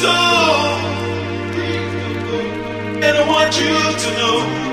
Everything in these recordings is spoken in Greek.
so. And I want you to know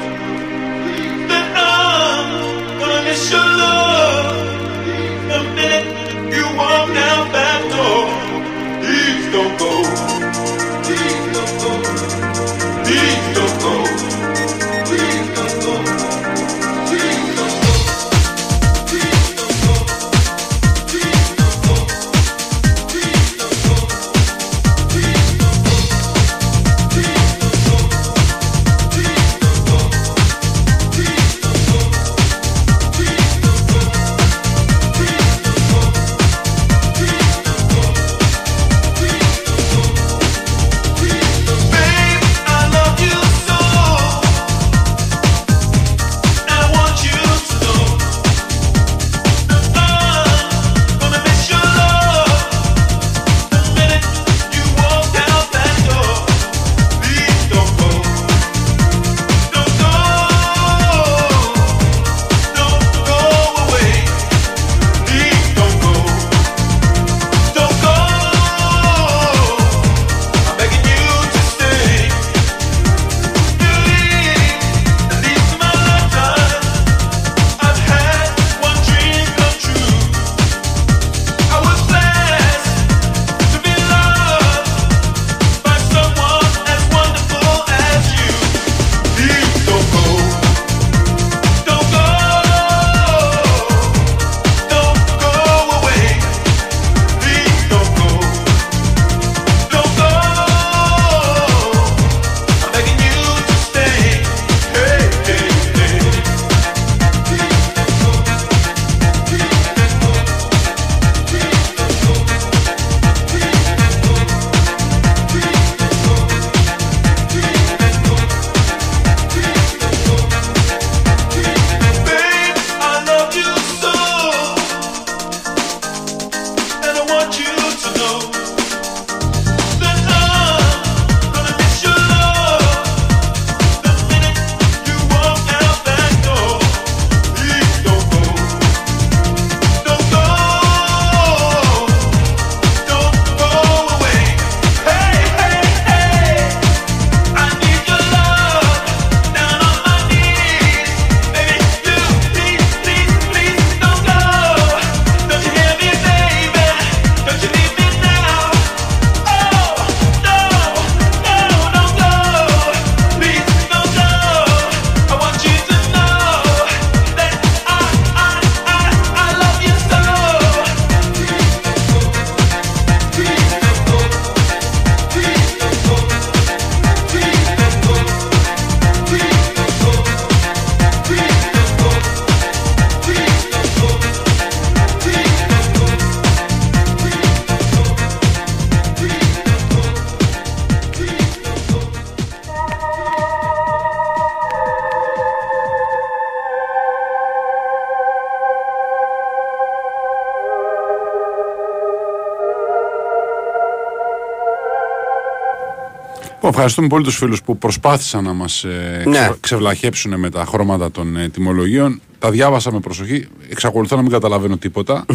ευχαριστούμε πολύ τους φίλους που προσπάθησαν να μας ε, Ναι. ξε- ξεβλαχέψουν με τα χρώματα των ε, τιμολογίων. Τα διάβασα με προσοχή. Εξακολουθώ να μην καταλαβαίνω τίποτα.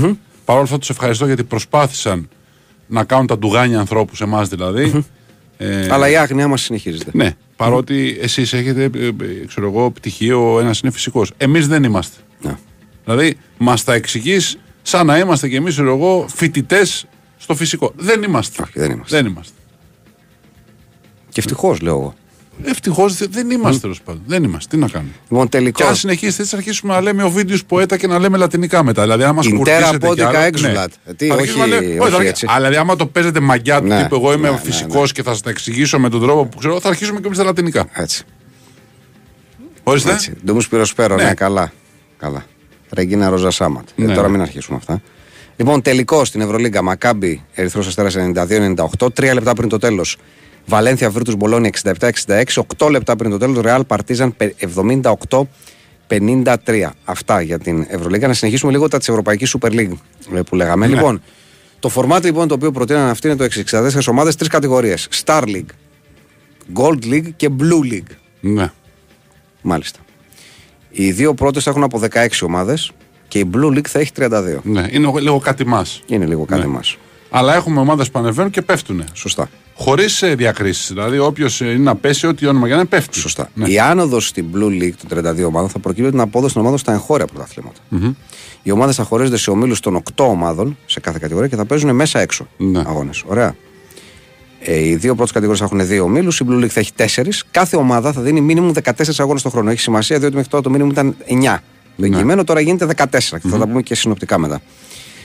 Παρ' όλα αυτά τους ευχαριστώ γιατί προσπάθησαν να κάνουν τα ντουγάνια ανθρώπους, εμάς δηλαδή. Ε, Αλλά η άγνοια μας συνεχίζεται. Ναι, παρότι εσείς έχετε ε, ε, ξέρω εγώ, πτυχίο, ένας είναι φυσικός. Εμείς δεν είμαστε. Ναι. Δηλαδή, μας τα εξηγείς σαν να είμαστε κι εμείς, εγώ, φοιτητές στο φυσικό. Δεν είμαστε. Όχι, δεν είμαστε. Δεν είμαστε. Και ευτυχώς λέω εγώ. Ευτυχώς δεν είμαστε τέλος πάντων. Δεν είμαστε. Τι να κάνουμε; Λοιπόν, τελικό. Και αν συνεχίσετε έτσι, θα αρχίσουμε να λέμε ο βίντεος ποέτα και να λέμε λατινικά μετά. Δηλαδή, άμα Intera σκουρτίσετε κι podica άλλο, exulat. ναι. Ε, τι, Θα όχι- αρχίσουμε να λέμε- όχι όχι, θα αρχί- έτσι. Αλλά δηλαδή, άμα το παίζετε μαγιά του Ναι, τύπου, εγώ είμαι ναι, ναι, φυσικός και θα σας τα εξηγήσω με τον τρόπο που ξέρω, θα αρχίσουμε και εμείς τα λατινικά. Έτσι. Ορίστε. έτσι. Ντουμού Σπυροσπέρο, ναι. Ναι. καλά. καλά. Ρεγκίνα Ρόζα Σάματ. Ε, Ναι. τώρα μην αρχίσουμε αυτά. Λοιπόν, τελικό στην Ευρωλίγκα Μακάμπι Ερυθρός Αστέρας 92-98. Τρία λεπτά πριν το τέλος. Βαλένθια Βίρτου Μπολόνι 67-66. 8 λεπτά πριν το τέλος. Ρεάλ Παρτίζαν 78-53. Αυτά για την Ευρωλίγκα. Να συνεχίσουμε λίγο τα της Ευρωπαϊκής Super League ε, που λέγαμε. Ναι. Λοιπόν, το φορμάτι λοιπόν το οποίο προτείναν αυτοί είναι το 64 ομάδες, τρεις κατηγορίες. Star League, Gold League και Blue League. Ναι. Μάλιστα. Οι δύο πρώτες θα έχουν από 16 ομάδες και η Blue League θα έχει 32. ναι. Είναι λίγο κάτι μας. Είναι λίγο κάτι Ναι. μας. Αλλά έχουμε ομάδες που ανεβαίνουν και πέφτουν. Σωστά. Χωρίς διακρίσεις. Δηλαδή, όποιος είναι να πέσει, ό,τι όνομα για να είναι, πέφτει. Σωστά. Ναι. Η άνοδος στην Blue League των 32 ομάδων θα προκύψει από την απόδοση των ομάδων στα εγχώρια πρωταθλήματα. Οι ομάδες θα χωρίζονται σε ομίλους των 8 ομάδων σε κάθε κατηγορία και θα παίζουν μέσα έξω Ναι. αγώνες. Ωραία. Ε, οι δύο πρώτες κατηγορίες θα έχουν δύο ομίλους, η Blue League θα έχει 4. Κάθε ομάδα θα δίνει μήνυμου 14 αγώνες το χρόνο. Έχει σημασία διότι μέχρι τώρα το μήνυμου ήταν 9. Το εγγυημένο τώρα γίνεται 14 και θα τα πούμε και συνοπτικά μετά.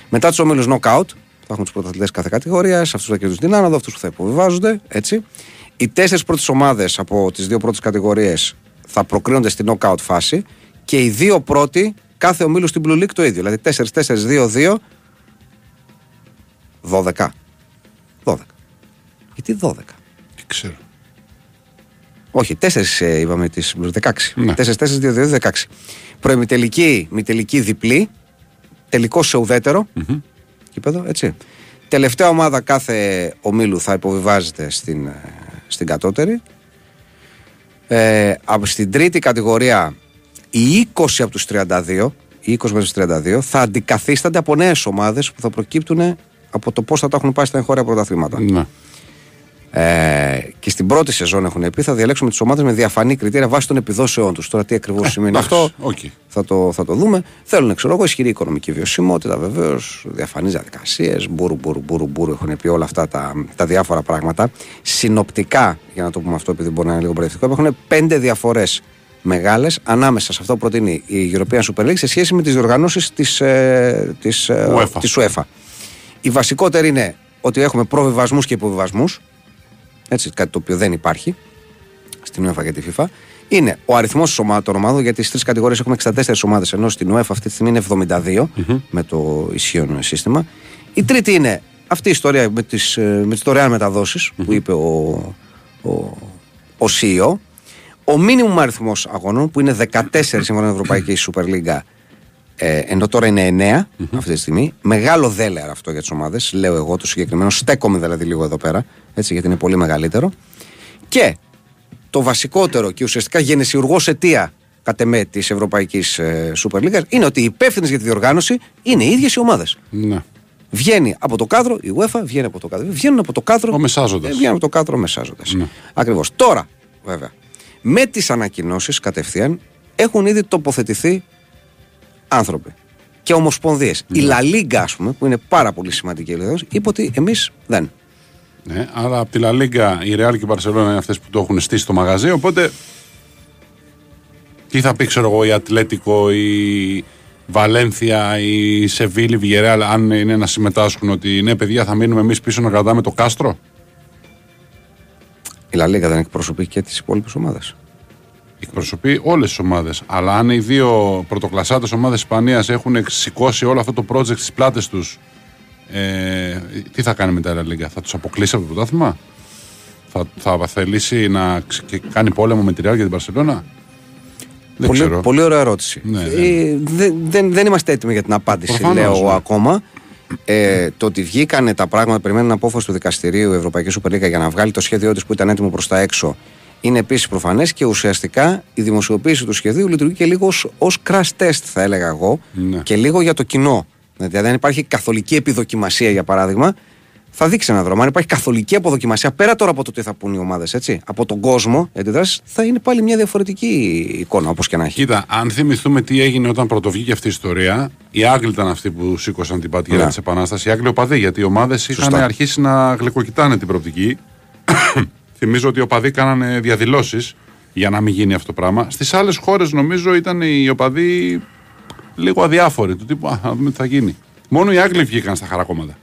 Μετά τους ομίλους knockout, θα έχουμε τους πρωταθλητές κάθε κατηγορίας, αυτούς που θα κερδίσουν την άνοδο, αυτούς που θα υποβιβάζονται. Έτσι. Οι τέσσερις πρώτες ομάδες από τις δύο πρώτες κατηγορίες θα προκρίνονται στην knockout φάση και οι δύο πρώτοι, κάθε ομίλου στην Blue League το ίδιο. Δηλαδή 4-4-2-2, 12. 12. Γιατί 12. Τι ξέρω. Όχι, 4 είπαμε τις 16. Ναι. 4-4-2-2-16. Προημιτελική, μητελική διπλή. Τελικό σε ουδετερο Κήπεδο, έτσι. Τελευταία ομάδα κάθε ομίλου θα υποβιβάζεται στην, ε, στην κατώτερη. Ε, από στην τρίτη κατηγορία, οι 20 από τους 32, οι 20 μέσα στους 32, θα αντικαθίστανται από νέες ομάδες που θα προκύπτουν από το πώς θα τα έχουν πάει στα εγχώρια πρωταθλήματα. Ναι. Ε, και στην πρώτη σεζόν έχουν πει θα διαλέξουμε τις ομάδες με διαφανή κριτήρια βάσει των επιδόσεών τους. Τώρα τι ακριβώς σημαίνει εντάξει, αυτό, οκ. θα, το, θα το δούμε. Θέλουν, ξέρω εγώ, ισχυρή οικονομική βιωσιμότητα βεβαίως, διαφανείς διαδικασίες, μπούρου, μπούρου, μπούρου, μπούρου. Έχουν πει όλα αυτά τα, τα διάφορα πράγματα. Συνοπτικά, για να το πούμε αυτό, επειδή μπορεί να είναι λίγο μπερδευτικό, έχουν πέντε διαφορές μεγάλες ανάμεσα σε αυτό που προτείνει η European Super League σε σχέση με τις διοργανώσεις της ε, της, ε, UEFA. της UEFA. Η βασικότερη είναι ότι έχουμε προβιβασμούς και υποβιβασμούς. Έτσι, κάτι το οποίο δεν υπάρχει στην UEFA και τη FIFA. Είναι ο αριθμός των ομάδων, γιατί στις τρεις κατηγορίες έχουμε 64 ομάδες, ενώ στην UEFA αυτή τη στιγμή είναι 72 με το ισχύον σύστημα. Η τρίτη είναι αυτή η ιστορία με τις με τις δωρεάν μεταδόσεις που είπε ο, ο, ο CEO. Ο μίνιμουμ αριθμός αγώνων, που είναι 14 σύμφωνα με την Ευρωπαϊκή Super League, ε, ενώ τώρα είναι 9 αυτή τη στιγμή. Μεγάλο δέλεαρ αυτό για τις ομάδες. Λέω εγώ το συγκεκριμένο. Στέκομαι δηλαδή λίγο εδώ πέρα. Έτσι, γιατί είναι πολύ μεγαλύτερο. Και το βασικότερο και ουσιαστικά γενεσιουργός αιτία κατ' εμέ της Ευρωπαϊκής ε, Super League είναι ότι οι υπεύθυνες για τη διοργάνωση είναι οι ίδιες οι ομάδες. ναι. Βγαίνει από το κάδρο η UEFA, βγαίνει από το κάδρο. Βγαίνουν από το κάδρο. Ο μεσάζοντας. ε, Βγαίνουν από το κάδρο μεσάζοντας. Ναι. Ακριβώς. Τώρα, βέβαια, με τις ανακοινώσεις κατευθείαν έχουν ήδη τοποθετηθεί άνθρωποι και ομοσπονδίες. Η La Liga, ας πούμε, που είναι πάρα πολύ σημαντική εδώ, είπε ότι εμείς δεν. ναι. Αλλά από τη Λα Λίγκα η Real και η Barcelona είναι αυτές που το έχουν στήσει στο μαγαζί. Οπότε. Τι θα πει, ξέρω εγώ, η Ατλέτικο, η Βαλένθια, η Σεβίλη, η Βιγερέαλ, αν είναι να συμμετάσχουν, ότι ναι, παιδιά, θα μείνουμε εμείς πίσω να κρατάμε το κάστρο; Η La Liga δεν εκπροσωπεί και τις υπόλοιπες ομάδες. Εκπροσωπεί όλες τις ομάδες. Αλλά αν οι δύο πρωτοκλασσάτες ομάδες Ισπανίας έχουν σηκώσει όλο αυτό το project στις πλάτες τους, ε, τι θα κάνει με τα La Liga, θα τους αποκλείσει από το πρωτάθλημα, θα, θα θελήσει να ξε- και κάνει πόλεμο με τη Real και την Barcelona. Δεν Πολύ, ξέρω. πολύ ωραία ερώτηση. Ναι, ναι. Ε, δεν, δεν, δεν είμαστε έτοιμοι για την απάντηση, Προφανώς, λέω ναι. ακόμα. Ε, το ότι βγήκανε τα πράγματα, περιμένουν απόφαση του δικαστηρίου η Ευρωπαϊκή Super League για να βγάλει το σχέδιό της που ήταν έτοιμο προς τα έξω, είναι επίσης προφανές και ουσιαστικά η δημοσιοποίηση του σχεδίου λειτουργεί και λίγο ως crash test, θα έλεγα εγώ, Ναι. και λίγο για το κοινό. Δηλαδή, αν υπάρχει καθολική επιδοκιμασία, για παράδειγμα, θα δείξει ένα δρόμο. Αν υπάρχει καθολική αποδοκιμασία, πέρα τώρα από το τι θα πούν οι ομάδες, έτσι, από τον κόσμο, οι αντιδράσει, θα είναι πάλι μια διαφορετική εικόνα, όπως και να έχει. Κοίτα, αν θυμηθούμε τι έγινε όταν πρωτοβγήκε αυτή η ιστορία, οι Άγγλοι ήταν αυτοί που σήκωσαν την πατιέρα Ναι. της Επανάστασης. Οι Άγγλοι οπαδοί, γιατί οι ομάδες είχαν αρχίσει να γλυκοκοιτάνε την προοπτική. Θυμίζω ότι οι οπαδοί κάνανε διαδηλώσεις για να μην γίνει αυτό το πράγμα. Στις άλλες χώρες, νομίζω, ήταν οι οπαδοί λίγο αδιάφοροι. Του τύπου, Α, να δούμε τι θα γίνει. Μόνο οι Άγγλοι βγήκαν στα χαρακόμματα.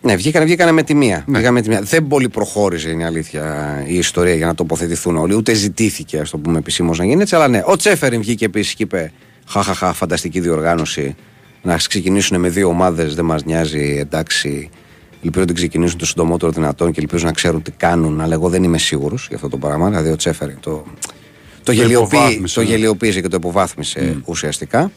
Ναι, βγήκανε, βγήκανε με τη μία. Ναι. Βγήκανε με τη μία. Δεν πολύ προχώρησε, είναι η αλήθεια, η ιστορία για να τοποθετηθούν όλοι. Ούτε ζητήθηκε, ας το πούμε επισήμως να γίνει έτσι. Αλλά ναι, ο Τσέφεριν βγήκε επίσης και είπε: Χαχαχά, φανταστική διοργάνωση. Να ξεκινήσουν με δύο ομάδες, δεν μας νοιάζει, εντάξει. Ελπίζω ότι ξεκινήσουν το συντομότερο δυνατόν και ελπίζω να ξέρουν τι κάνουν. Αλλά εγώ δεν είμαι σίγουρος για αυτό το πράγμα. Δηλαδή, ο Τσέφεριν το, το, γελιοποιεί, υποβάθμισε, το ναι. γελιοποίησε και το υποβάθμισε ουσιαστικά.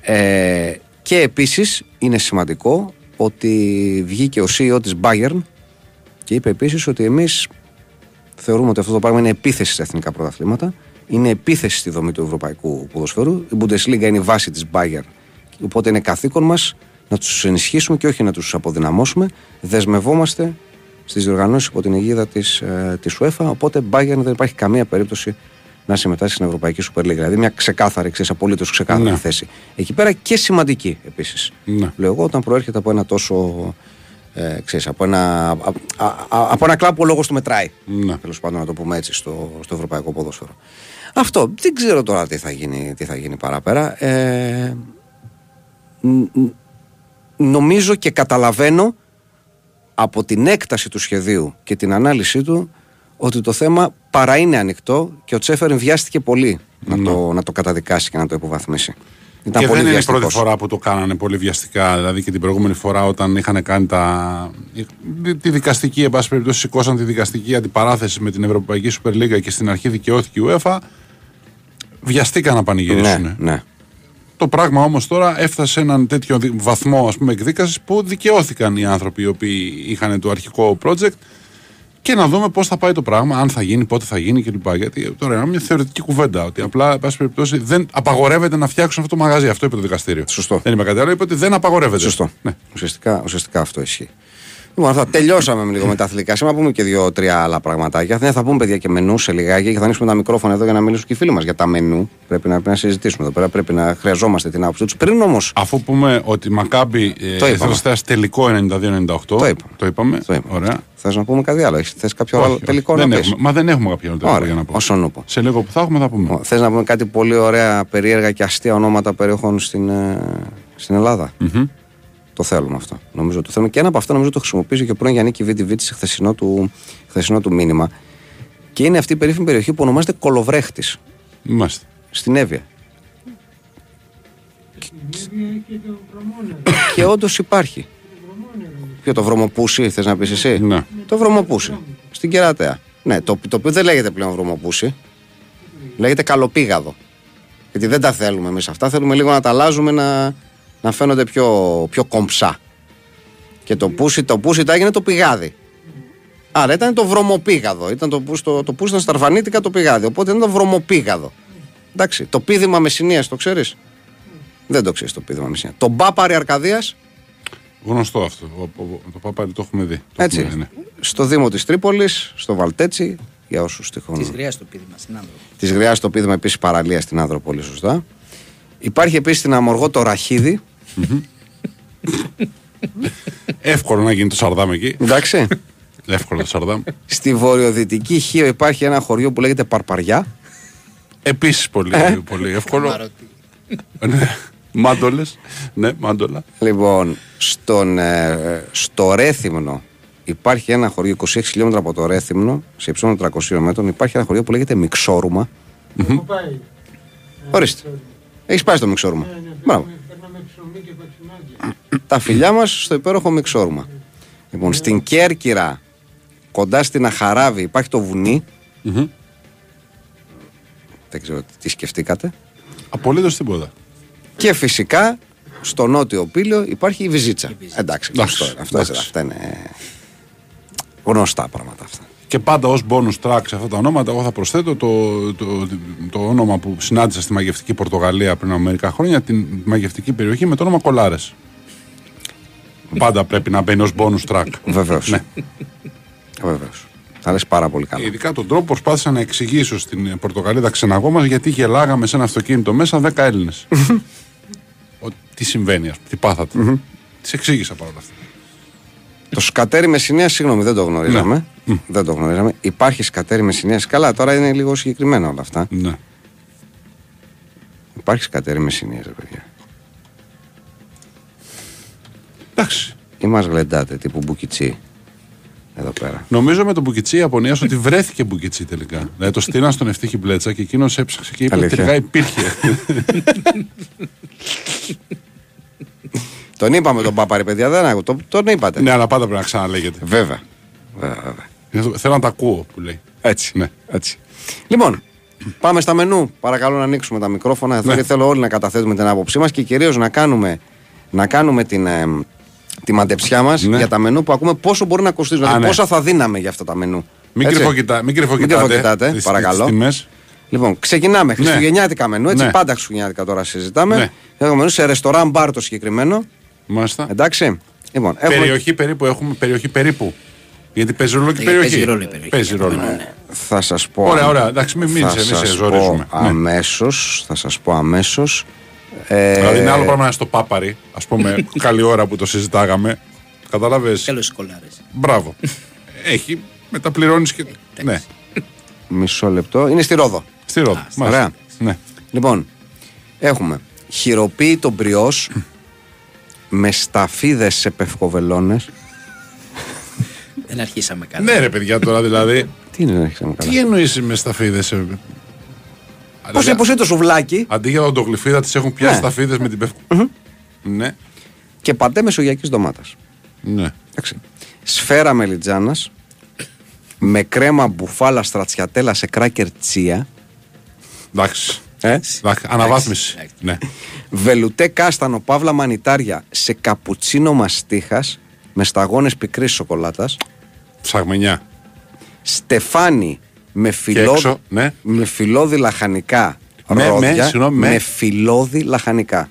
Ε, και επίσης είναι σημαντικό ότι βγήκε ο CEO της Bayern και είπε επίσης ότι εμείς θεωρούμε ότι αυτό το πράγμα είναι επίθεση στα εθνικά πρωταθλήματα. Είναι επίθεση στη δομή του ευρωπαϊκού ποδοσφαίρου. Η Bundesliga είναι η βάση της Bayern. Οπότε είναι καθήκον μας να τους ενισχύσουμε και όχι να τους αποδυναμώσουμε. Δεσμευόμαστε στις διοργανώσεις υπό την αιγίδα της ε, της UEFA. Οπότε Bayern δεν υπάρχει καμία περίπτωση να συμμετάσχει στην Ευρωπαϊκή Super League. Δηλαδή μια ξεκάθαρη, ξέρεις, απολύτως ξεκάθαρη Ναι. θέση. Εκεί πέρα και σημαντική επίσης. Ναι. Λέω εγώ όταν προέρχεται από ένα τόσο. Ε, ξέρεις, από, ένα, α, α, α, από ένα κλαμπ που ο λόγο του μετράει. Ναι. Τέλος πάντων, να το πούμε έτσι στο, στο ευρωπαϊκό ποδόσφαιρο. Αυτό. Δεν ξέρω τώρα τι θα γίνει, τι θα γίνει παραπέρα. Ε, ν- ν- νομίζω και καταλαβαίνω από την έκταση του σχεδίου και την ανάλυση του ότι το θέμα παρά είναι ανοιχτό και ο Τσέφερ βιάστηκε πολύ να, το, να το καταδικάσει και να το υποβαθμίσει. Ήταν και πολύ δεν είναι η βιαστικός. πρώτη φορά που το κάνανε πολύ βιαστικά. Δηλαδή και την προηγούμενη φορά όταν είχαν κάνει τα... τη δικαστική, εν πάση περιπτώσει, σηκώσαν τη δικαστική αντιπαράθεση με την Ευρωπαϊκή Super League και στην αρχή δικαιώθηκε η UEFA. Βιαστήκαν να πανηγυρίσουν. Ναι, ναι. Το πράγμα όμως τώρα έφτασε σε έναν τέτοιο δι- βαθμό ας πούμε, εκδίκασης που δικαιώθηκαν οι άνθρωποι οι οποίοι είχαν το αρχικό project και να δούμε πώς θα πάει το πράγμα, αν θα γίνει, πότε θα γίνει κλπ. Γιατί τώρα είναι μια θεωρητική κουβέντα. Ότι απλά, εν πάση περιπτώσει, δεν απαγορεύεται να φτιάξουν αυτό το μαγαζί. Αυτό είπε το δικαστήριο. Σωστό. Δεν είπε κάτι άλλο, είπε ότι δεν απαγορεύεται. Σωστό. Ναι. Ουσιαστικά, ουσιαστικά αυτό ισχύει. Λοιπόν, αυτά. Τελειώσαμε με λίγο με τα αθλητικά. Σήμερα πούμε και δύο-τρία άλλα πραγματάκια. Δεν θα πούμε, παιδιά, και μενού σε λιγάκι και θα ανοίξουμε τα μικρόφωνα εδώ για να μιλήσουν και οι φίλοι μας για τα μενού. Πρέπει να, πρέπει να συζητήσουμε εδώ πέρα. Πρέπει να χρειαζόμαστε την άποψή τους. Πριν όμω. Αφού πούμε ότι η Μακάμπη ε, Το είπαμε. Εθνοσυστέας τελικό 92-98. Το είπαμε. Το είπαμε. Το είπαμε. Ωραία. Θες να πούμε κάτι άλλο. Θες κάποιο Όχι, άλλο όχι. τελικό δεν να έχουμε, πεις; Μα δεν έχουμε κάποιο άλλο τελικό Ωραία, για να πω. όσον ούπο. Σε λίγο που θα έχουμε θα πούμε. Θες να πούμε κάτι πολύ ωραία, περίεργα και αστεία ονόματα περιοχών στην, ε, στην Ελλάδα; Το θέλουμε αυτό. Νομίζω το θέλουμε. Και ένα από αυτά νομίζω το χρησιμοποίησε και ο πρώην Γιάννη Βιντιβίτη σε χθεσινό του, χθεσινό του μήνυμα. Και είναι αυτή η περίφημη περιοχή που ονομάζεται Κολοβρέχτης Είμαστε. στην Εύβοια. και όντως υπάρχει. Ποιο το βρωμοπούσι, θες να πεις εσύ; Ναι. Το βρωμοπούσι. Στην κερατέα. Ναι, το, το οποίο δεν λέγεται πλέον βρωμοπούσι. Λέγεται καλοπήγαδο. Γιατί δεν τα θέλουμε εμείς αυτά. Θέλουμε λίγο να τα αλλάζουμε να, να φαίνονται πιο, πιο κομψά. Και το πούσι, το πούσι τα έγινε το πηγάδι. Άρα ήταν το βρωμοπήγαδο. Ήταν το πούσι, το, το πούσι ήταν σταρφανίτικα το πηγάδι. Οπότε ήταν το βρωμοπήγαδο. Εντάξει. Το πίδημα Μεσσηνίας το ξέρεις; Δεν το ξέρεις το πίδημα Μεσσηνίας. Το μπάπαρη Αρκαδίας; Γνωστό αυτό. Ο- ο- Το παπάρι το έχουμε δει. Το Έτσι. έχουμε δει, ναι. Στο Δήμο της Τρίπολης, στο Βαλτέτσι. Για όσους τυχόν. Της γριάς το πίδημα στην άνθρωπο. Της Γριάς το πίδημα επίσης παραλία στην Άνδρο, πολύ σωστά. Υπάρχει επίσης στην Αμοργό το Ραχίδι. Εύκολο να γίνει το Σαρδάμ εκεί. Εντάξει. Εύκολο το Σαρδάμ. Στη βορειοδυτική Χίο υπάρχει ένα χωριό που λέγεται Παρπαριά. Επίσης πολύ, Ε. πολύ εύκολο. Μαρωτή. Ναι. Μάντολες. Ναι, μάντολα. Λοιπόν, στον, ε, στο Ρέθυμνο υπάρχει ένα χωριό 26 χιλιόμετρα από το Ρέθυμνο, σε υψόμετρο 300 μέτρων. Υπάρχει ένα χωριό που λέγεται Μιξόρουμα. Έχω πάει. Ορίστε. Έχεις πάει στο Μιξόρουμα. Ναι, ναι, Μπράβο. παίρναμε- Παίρναμε ψωμί και κοτσινάκια. Τα φιλιά μας στο υπέροχο Μιξόρουμα. Λοιπόν, στην Κέρκυρα, κοντά στην Αχαράβη, υπάρχει το βουνί. Μμμ. Δεν ξέρω τι σκεφτήκατε. Απολύτως τίποτα. Και φυσικά στο νότιο πύλιο υπάρχει η Βυζίτσα. Η Βυζίτσα. Εντάξει, Εντάξει, γνωστό είναι. Αυτό, εντάξει. αυτά είναι γνωστά πράγματα αυτά. Και πάντα ως bonus track σε αυτά τα ονόματα, εγώ θα προσθέτω το, το, το, όνομα που συνάντησα στη μαγευτική Πορτογαλία πριν από μερικά χρόνια, την μαγευτική περιοχή με το όνομα Κολάρες. Πάντα πρέπει να μπαίνει ως bonus track. Βεβαίως. Ναι. Βεβαίως. Θα λες πάρα πολύ καλά. Ειδικά τον τρόπο προσπάθησα να εξηγήσω στην Πορτογαλίδα ξεναγό μα γιατί γελάγαμε σε ένα αυτοκίνητο μέσα 10 Έλληνες. τι συμβαίνει, ας πούμε, τι πάθατε. Τη εξήγησα παρόλα αυτά. Το σκατέρι Μεσσηνία, συγγνώμη, δεν το γνωρίζαμε. Δεν το γνωρίζαμε. Υπάρχει σκατέρι Μεσσηνία. Καλά, τώρα είναι λίγο συγκεκριμένα όλα αυτά. Ναι. Υπάρχει σκατέρι Μεσσηνία, ρε παιδιά. Εντάξει. Ή μας γλεντάτε τύπου μπουκιτσί. Εδώ πέρα. Νομίζω με τον Μπουκιτσί Ιαπωνία ότι βρέθηκε Μπουκιτσί τελικά. Δηλαδή το στείλαν στον Ευτύχη Μπλέτσα και εκείνος έψαξε και είπε ότι Αλήθεια. τελικά υπήρχε. Τον είπαμε τον Παπάρη, παιδιά, δεν άκου. Τον, τον είπατε. ναι, αλλά πάντα πρέπει να ξαναλέγεται. Βέβαια. Βέβαια, βέβαια. Είναι το- Θέλω να τα ακούω που λέει. Έτσι. Ναι. Έτσι. Λοιπόν, πάμε στα μενού. Παρακαλώ να ανοίξουμε τα μικρόφωνα. Εδώ Ναι. και θέλω όλοι να καταθέτουμε την άποψή μας και κυρίως να κάνουμε, να κάνουμε την, ε, τη μαντεψιά μας Ναι. για τα μενού που ακούμε πόσο μπορεί να κοστίζουν. Α, Δηλαδή, ναι. πόσα θα δίναμε για αυτά τα μενού. Μην, Έτσι. κρυφοκοιτά, μην κρυφοκοιτάτε. κρυφοκοιτάτε, τις- παρακαλώ. τις τιμές. Λοιπόν, ξεκινάμε. Χριστουγεννιάτικα μενού. Έτσι, Ναι. πάντα Χριστουγεννιάτικα τώρα συζητάμε. Ναι. Έχουμε μενού σε ρεστοράν μπαρ το συγκεκριμένο. Μάλιστα. Εντάξει. Λοιπόν, έχουμε Περιοχή περίπου έχουμε. Περιοχή περίπου. Γιατί παίζει ρόλο και η Ε, παίζει περιοχή. ρόλο η περιοχή. Παίζει ρόλο. Επομένως, ναι. Θα σας πω. Ωραία, ωραία. Εντάξει, μην, μην, θα σε, μην σε σας ζορίζουμε. πω Ναι. αμέσως, θα σας πω αμέσως. Ε, Δηλαδή είναι άλλο πράγμα να είναι στο πάπαρι, ας πούμε, καλή ώρα που το συζητάγαμε. Κατάλαβες; Τέλος οι κολάρες. Μπράβο. Έχει, μεταπληρώνει και. Ναι, Μισό λεπτό. Είναι στη Ρόδο. στη Ρόδο. Μάλιστα. ωραία. Ναι. Λοιπόν, έχουμε χειροποίητο μπριός με σταφίδες σε πευκοβελώνες. Δεν αρχίσαμε καλά. ναι, ρε παιδιά τώρα δηλαδή. Τι είναι, δεν έχεις να Τι εννοείς με σταφίδες. Πώς είναι, πώς είναι το σουβλάκι; Αντί για οντογλυφίδα τις έχουν πιάσει Ναι. σταφίδε με την πευκο. Ναι, και πατέ μεσογειακής ντομάτας. ναι. Εντάξει. Σφαίρα μελιτζάνας με κρέμα μπουφάλα στρατσιατέλα σε κράκερ τσία. Εντάξει. Ε; Εντάξει, Αναβάθμιση. Εντάξει. Ναι. Βελουτέ κάστανο παύλα μανιτάρια σε καπουτσίνο μαστίχας με σταγόνες πικρής σοκολάτας. Ψαγμενιά. Στεφάνι με, φιλό... έξω, ναι. με φιλόδι λαχανικά Με- με, ρόδια. συγγνώμη, με. φιλόδι λαχανικά.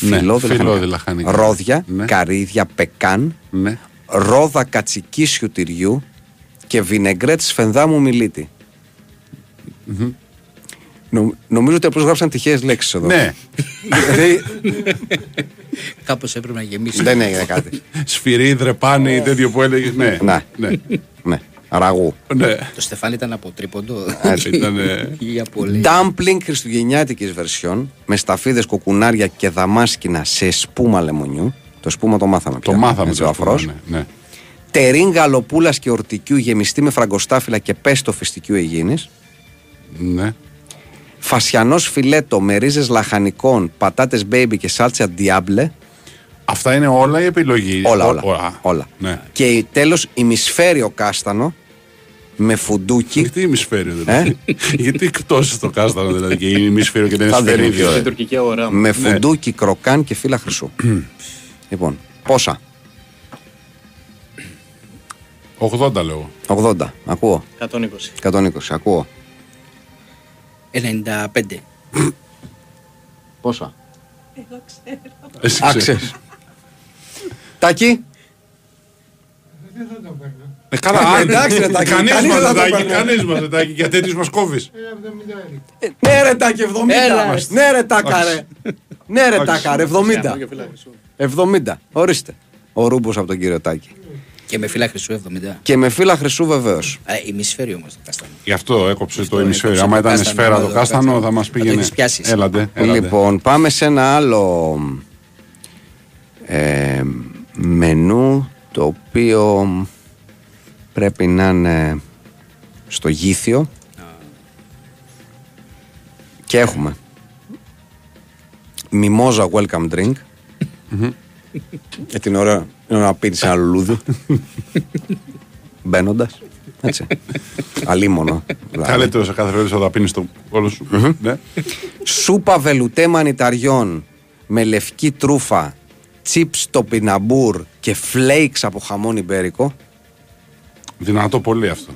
Ναι, Φιλόδι φιλόδι λαχανικά. Ρόδια, Ναι. καρύδια, πεκάν, Ναι. ρόδα κατσικίσιου τυριού και βινεγκρέτ σφενδάμου μιλίτη. Νο- νομίζω ότι απλώς γράψαν τυχαίες λέξεις εδώ. Ναι. Δηλαδή, Κάπως έπρεπε να γεμίσει. δεν έγινε κάτι. Σφυρί, δρεπάνι, τέτοιο που έλεγε. Ναι. Ναι. Ναι. ναι. Ραγού. ναι. Το στεφάνι ήταν από τρίποντο. Ήταν. Ή από λέει. Dumpling χριστουγεννιάτικης βερσιόν με σταφίδες κοκουνάρια και δαμάσκηνα σε σπούμα λεμονιού. Το σπούμα το μάθαμε πια. Το μάθαμε έτσι, το ο αφρός. Ναι, ναι. Τερίν γαλοπούλα και ορτικιού γεμιστή με φραγκοστάφυλλα και πέστο φιστικιού Αιγίνης. ναι. Φασιανός φιλέτο με ρίζες λαχανικών, πατάτες baby και σάλτσα διάμπλε. Αυτά είναι όλα η επιλογή. Όλα, Ό- όλα. όλα. Ναι. Και τέλος ημισφαίριο κάστανο με φουντούκι. Γιατί ημισφαίριο δηλαδή; Γιατί εκτός το κάστανο δηλαδή και είναι ημισφαίριο και δεν είναι Θα δεν είναι σφαιρίδιο. πιο ε; Στην τουρκική αγορά. με φουντούκι κροκάν και φύλλα χρυσού. λοιπόν, πόσα; 80 λέω. 80. Ακούω. 120. 120. Ακούω. 95. Πόσα; Εσύ Άξε. ξέρεις. Τάκι. Δεν θα το παίρνω. Ε, καλά, αν- εντάξει, ρε, Τάκη, Κανείς κανείς μας, δεν θα το Τάκη, παίρνει. κανείς μας, ρε, Τάκη, για τέτοιους μας κόβεις. Ένα 70 Ε, Ναι ρε Τάκι 70. Έλα. Ναι ρε Τάκα ρε. Ναι ρε Τάκα ρε 70. 70. Ορίστε. Ο Ρούμπος από τον κύριο Τάκη. Και με φύλλα χρυσού 70. Και με φύλλα χρυσού βεβαίως. Ε, ημισφαίριο όμως το κάστανο. Γι' αυτό έκοψε το Αυτό ημισφαίριο. έκοψε Άμα το ήταν κάστανο, σφαίρα εδώ, το κάστανο κάτσε. θα μας Θα το πήγαινε. έχεις πιάσεις εσύ. Έλατε, έλατε. Λοιπόν, πάμε σε ένα άλλο ε, μενού το οποίο πρέπει να είναι στο γήθιο και έχουμε μιμόζα welcome drink γιατί είναι ωραίο είναι να πίνεις ένα λουλούδι μπαίνοντας. έτσι αλίμονο δηλαδή. Καλύτερο σε κάθε περίπτωση θα πίνεις το όλο σου. Ναι. Σούπα βελουτέ μανιταριών με λευκή τρούφα, τσίπς στο πιναμπούρ και φλέιξ από χαμόν ιμπέρικο. Δυνατό πολύ αυτό.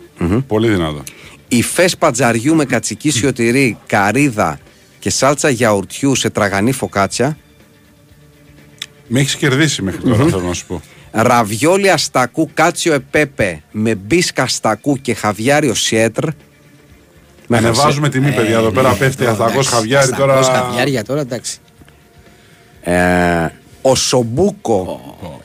Πολύ δυνατό. Υφές πατζαριού με κατσικίσιο τυρί, καρύδα και σάλτσα γιαουρτιού σε τραγανή φωκάτσια. Με έχεις κερδίσει μέχρι τώρα, θέλω να σου πω. Ραβιόλι αστακού κάτσιο επέπε με μπίσκα αστακού και χαβιάριο σιέτρ. Να ανεβάζουμε τιμή, παιδιά. Εδώ πέρα πέφτει 700 χαβιάρι τώρα. 700 χαβιάρια τώρα, εντάξει. Ε, ο Σομπούκο,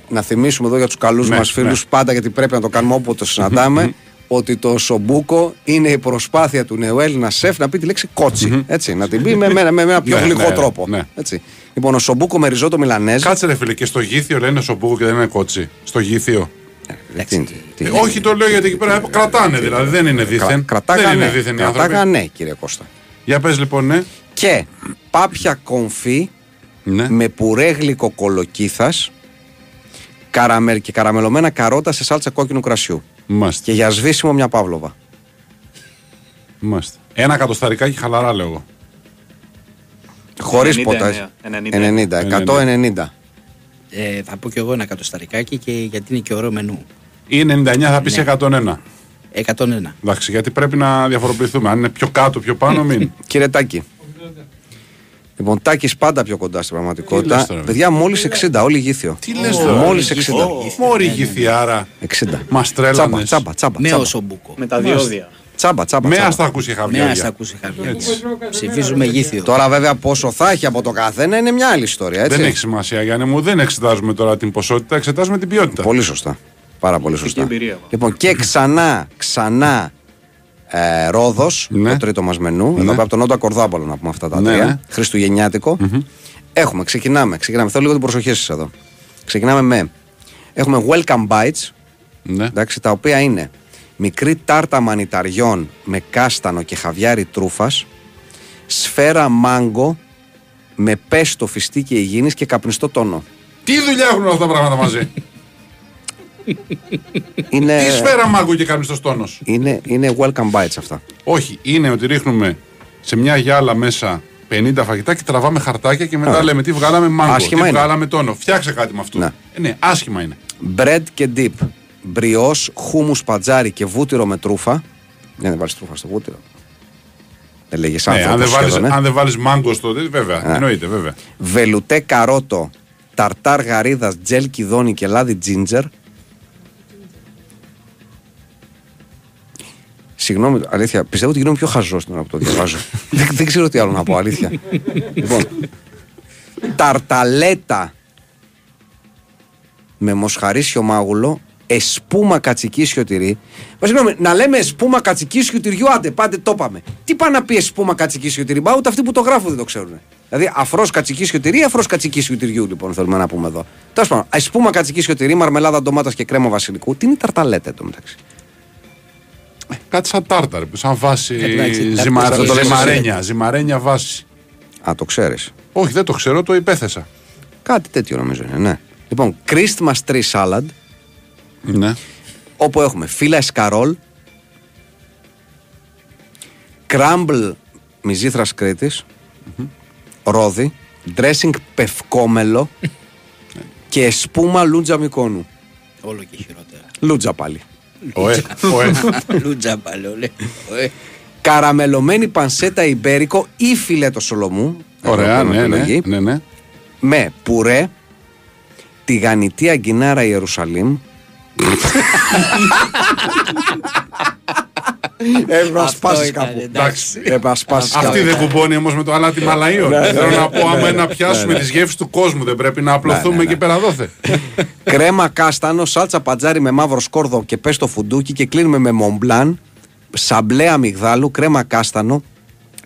να θυμίσουμε εδώ για τους καλούς Ναι, μας φίλους πάντα γιατί πρέπει να το κάνουμε όποτε το συναντάμε ότι το Σομπούκο είναι η προσπάθεια του νεοέλληνα σεφ να πει τη λέξη κότσι. Έτσι, να την πει με, με, με ένα πιο Ναι, γλυκό ναι, τρόπο. ναι. Έτσι. Λοιπόν, ο Σομπούκο με ριζότο μιλανέζ. Κάτσε ρε φίλε, και στο γήθιο λένε σομπούκο και δεν είναι κότσι. Στο γήθιο. Τι είναι, τι Ε, είναι. όχι, το λέω γιατί εκεί πέρα κρατάνε δηλαδή. Δεν είναι Κρα- δίθεν. δεν Κρατάγανε, είναι δίθεν οι άνθρωποι. κρατάγανε, κύριε Κώστα. Για πες λοιπόν, ναι. Και πάπια κομφή ναι. με πουρέ γλυκοκολοκύθας καραμέλ και καραμελωμένα καρότα σε σάλτσα κόκκινου κρασιού. Μάστε. Και για σβήσιμο μια παύλοβα. Μάστε. Ένα κατοσταρικάκι χαλαρά λέω εγώ. Χωρίς 99, ποτέ. 90. 90, 190. Ε, θα πω κι εγώ ένα κατοσταρικάκι και γιατί είναι και ωραίο μενού. Ή 99 θα πεις 101. 101. Εντάξει, γιατί πρέπει να διαφοροποιηθούμε. Αν είναι πιο κάτω, πιο πάνω, μην. Κύριε Τάκη, Λοιπόν, Τάκης πάντα πιο κοντά στην Τι πραγματικότητα. λες τώρα, Παιδιά, μόλις 60, όλοι γήθιο. Τι λες τώρα. Μόλις 60. Μόρι γηθιάρα. 60. Μας Τσάμπα, τρέλανες. τσάμπα, τσάμπα. Με τσάμπα. όσο μπουκο. Με τα διόδια. Τσάμπα, τσάμπα. Με τσάμπα. άστα ακούσει Με χαβιάρια. ας ακούσει χαβιά. Έτσι. Ψηφίζουμε γήθιο. Τώρα βέβαια πόσο θα έχει από το καθένα είναι μια άλλη ιστορία. Έτσι. Δεν έχει σημασία, Γιάννη μου. Δεν εξετάζουμε τώρα την ποσότητα, εξετάζουμε την ποιότητα. Πολύ σωστά. Πάρα πολύ σωστά. εμπειρία. Λοιπόν, και ξανά, ξανά ε, Ρόδος, Ναι. το τρίτο μας μενού. Ναι. Εδώ πέρα από τον Νότο Κορδάπολο να πούμε αυτά τα Ναι, τρία. ναι. Χριστουγεννιάτικο. Έχουμε, ξεκινάμε, ξεκινάμε. Θέλω λίγο την προσοχή σας εδώ. Ξεκινάμε με. Έχουμε welcome bites, Ναι. εντάξει, τα οποία είναι μικρή τάρτα μανιταριών με κάστανο και χαβιάρι τρούφας, σφαίρα μάγκο με πέστο, φιστί και υγιεινής και καπνιστό τόνο. Τι δουλειά έχουν αυτά τα πράγματα μαζί; Είναι, Τι σφαίρα μάγκο και κάνεις στο τόνο. είναι, είναι welcome bites αυτά. Όχι, είναι ότι ρίχνουμε σε μια γυάλα μέσα 50 φαγητά και τραβάμε χαρτάκια και μετά Ωραία. λέμε τι βγάλαμε μάγκο, Άσχημα τι είναι. βγάλαμε τόνο. Φτιάξε κάτι με αυτό. Ναι. Ε, ναι, άσχημα είναι. Bread και dip. Μπριός, χούμους πατζάρι και βούτυρο με τρούφα. Για να βάλεις τρούφα στο βούτυρο. Δεν λέγε Ναι, αν, δεν βάλεις, σχεδόν, ε. αν δεν βάλεις μάγκο στο τέτοιο, βέβαια. Εννοείται, βέβαια. Βελουτέ καρότο, ταρτάρ γαρίδας, τζελ κυδόνι και λάδι τζίντζερ. Συγγνώμη, αλήθεια, πιστεύω ότι γίνομαι πιο χαζός την ώρα που το διαβάζω. δεν, δεν ξέρω τι άλλο να πω, αλήθεια. λοιπόν, ταρταλέτα με μοσχαρίσιο μάγουλο, εσπούμα κατσικίσιο τυρί. Μα συγγνώμη, να λέμε εσπούμα κατσικίσιο τυριού, άντε, πάντε το είπαμε. Τι πάει να πει εσπούμα κατσικίσιο τυρί, μα ούτε αυτοί που το γράφουν δεν το ξέρουν. Δηλαδή, αφρός κατσικίσιο τυρί, αφρός κατσικίσιο τυριού, λοιπόν, θέλουμε να πούμε εδώ. Τέλος πάντων, εσπούμα κατσικίσιο τυρί, μαρμελάδα ντομάτας και κρέμα βασιλικού. Τι είναι η ταρταλέτα εδώ μεταξύ; Κάτι σαν τάρταρ, σαν βάση Εντάξει, ζυμαρα- τάρταρ, το λες ζυμαρένια. Ζυμαρένια βάση. Α, το ξέρεις. Όχι, δεν το ξέρω, το υπέθεσα. Κάτι τέτοιο νομίζω είναι, ναι. Λοιπόν, Christmas tree salad, Ναι. όπου έχουμε φύλλα εσκαρόλ, κράμπλ μυζήθρας Κρήτης, ρόδι, dressing πευκόμελο και σπούμα λούτζα μικόνου. Όλο και χειρότερα. Λούτζα πάλι. Ωε, ωε. Λούτζα παλαιό, λέει. Ωε. Καραμελωμένη πανσέτα ιμπέρικο ή φιλέτο σολομού. Ωραία, Εδώ ναι, έχουμε ναι, επιλογή. ναι, ναι. Με πουρέ, τηγανιτή αγκινάρα Ιερουσαλήμ. Έπρεπε να σπάσεις ήταν, κάπου. Εντάξει. Έπρεπε να σπάσεις Αυτή κάπου. δεν κουμπώνει όμως με το αλάτι μαλαϊό. Θέλω να πω, άμα να πιάσουμε τις γεύσεις του κόσμου, δεν πρέπει να απλωθούμε και πέρα δόθε. Κρέμα κάστανο, σάλτσα πατζάρι με μαύρο σκόρδο και πέστο φουντούκι και κλείνουμε με μομπλάν, σαμπλέ αμυγδάλου, κρέμα κάστανο,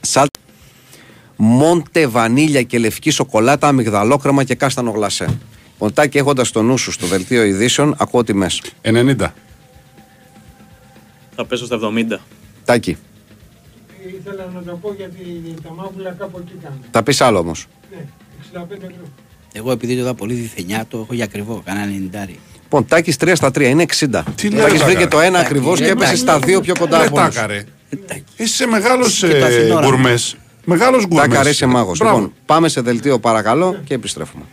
σάλτσα μόντε βανίλια και λευκή σοκολάτα, αμυγδαλόκρεμα και κάστανο γλασέ. Ποντάκι έχοντας το νου σου στο δελτίο ειδήσεων, ακούω τιμέ. 90. Θα πέσω στα 70. Τάκι, Ήθελα να το πω γιατί τα μάγουλα κάπου εκεί κάνουν. θα πεις άλλο όμως. Ναι, 65 ευρώ. Εγώ επειδή το είδα πολύ διθενιά, το έχω για ακριβό. Κανένα 90. Λοιπόν, Τάκης 3 στα 3 είναι 60. Τι Ο λέει, Τάκης ρε, βρήκε τάκα, το ένα ρε. ακριβώς και Ρε, έπεσε τάκα. στα δύο πιο κοντά Ρε από όλους. τάκαρε. Είσαι μεγάλος Και το Αθηνόρα. γκουρμές. Μεγάλος γκουρμές. Τάκα ρε, είσαι μάγος. Λοιπόν, πάμε σε δελτίο παρακαλώ και επιστρέφουμε.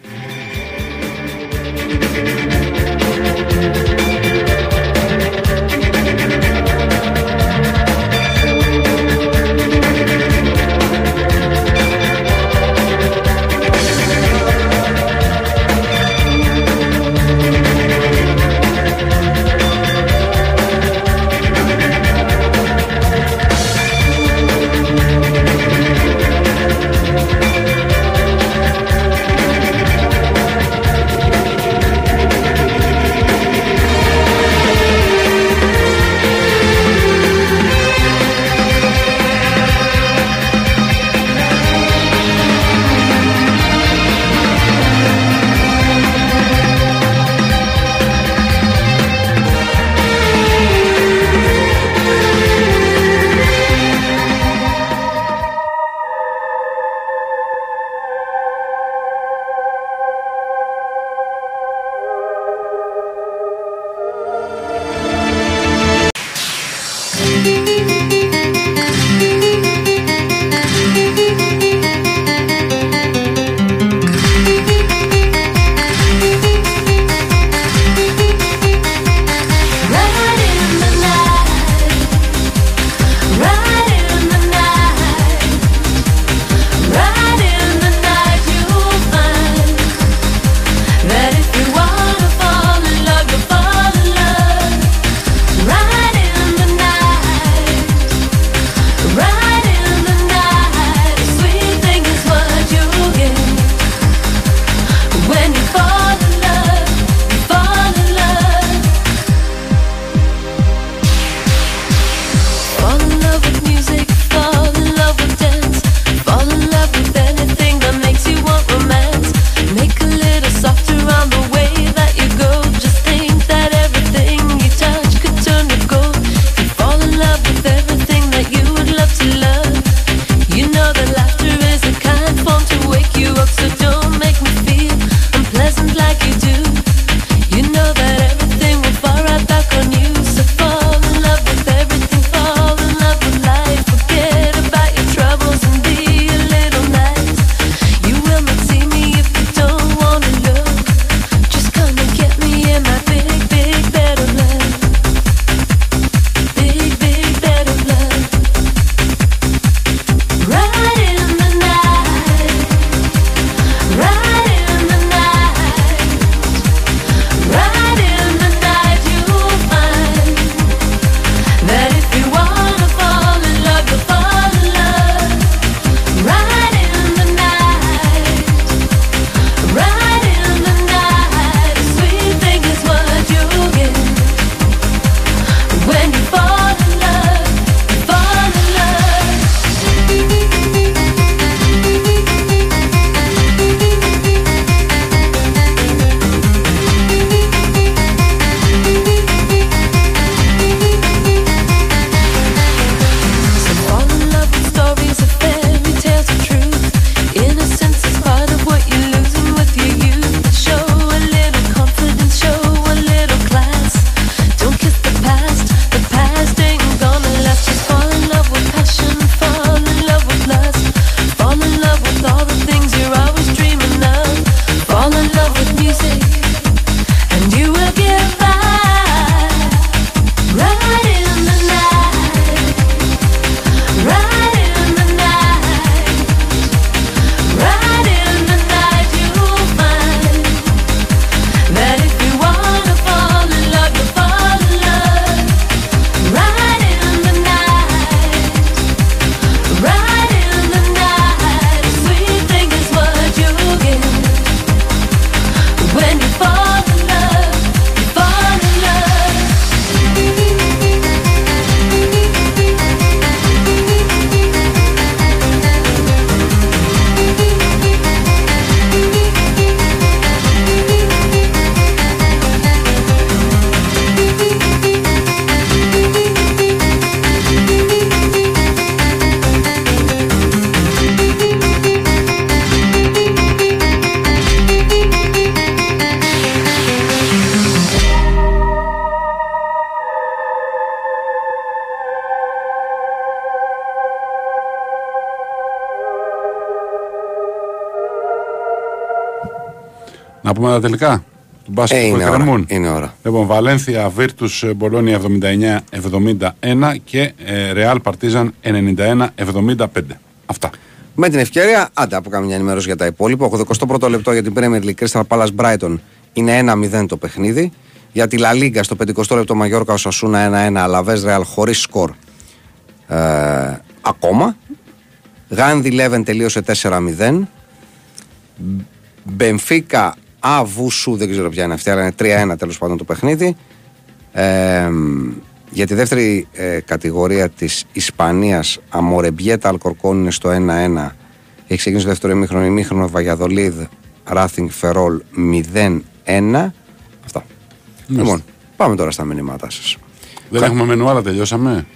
Να πούμε τα τελικά του μπάσκετ Ε, που είναι ώρα. εκκρεμούν. Είναι ώρα. Λοιπόν, Βαλένθια, Βίρτου, Μπολόνια 79-71 και ε, Ρεάλ Παρτίζαν 91-75. Αυτά. Με την ευκαιρία, άντε από καμιά ενημέρωση για τα υπόλοιπα. 81ο λεπτό για την Premier League Crystal Palace Brighton είναι 1-0 το παιχνίδι. Για τη La Liga στο 50ο λεπτό Μαγιόρκα Οσασούνα 1-1 Αλαβέ Ρεάλ χωρίς σκορ ε, ακόμα. Γάνδη Λέβεν τελείωσε 4-0. Μπενφίκα Αβούσου, δεν ξέρω ποια είναι αυτή, αλλά είναι 3-1 τέλος πάντων το παιχνίδι. Ε, για τη δεύτερη ε, κατηγορία της Ισπανίας Αμορεμπιέτα Αλκορκόν είναι στο 1-1 έχει ξεκινήσει το δεύτερο ημίχρονο ημίχρονο Βαγιαδολίδ Ράθινγκ Φερόλ 0-1 αυτά λοιπόν πάμε τώρα στα μηνύματά σας Δεν έχουμε μενού άλλα, τελειώσαμε;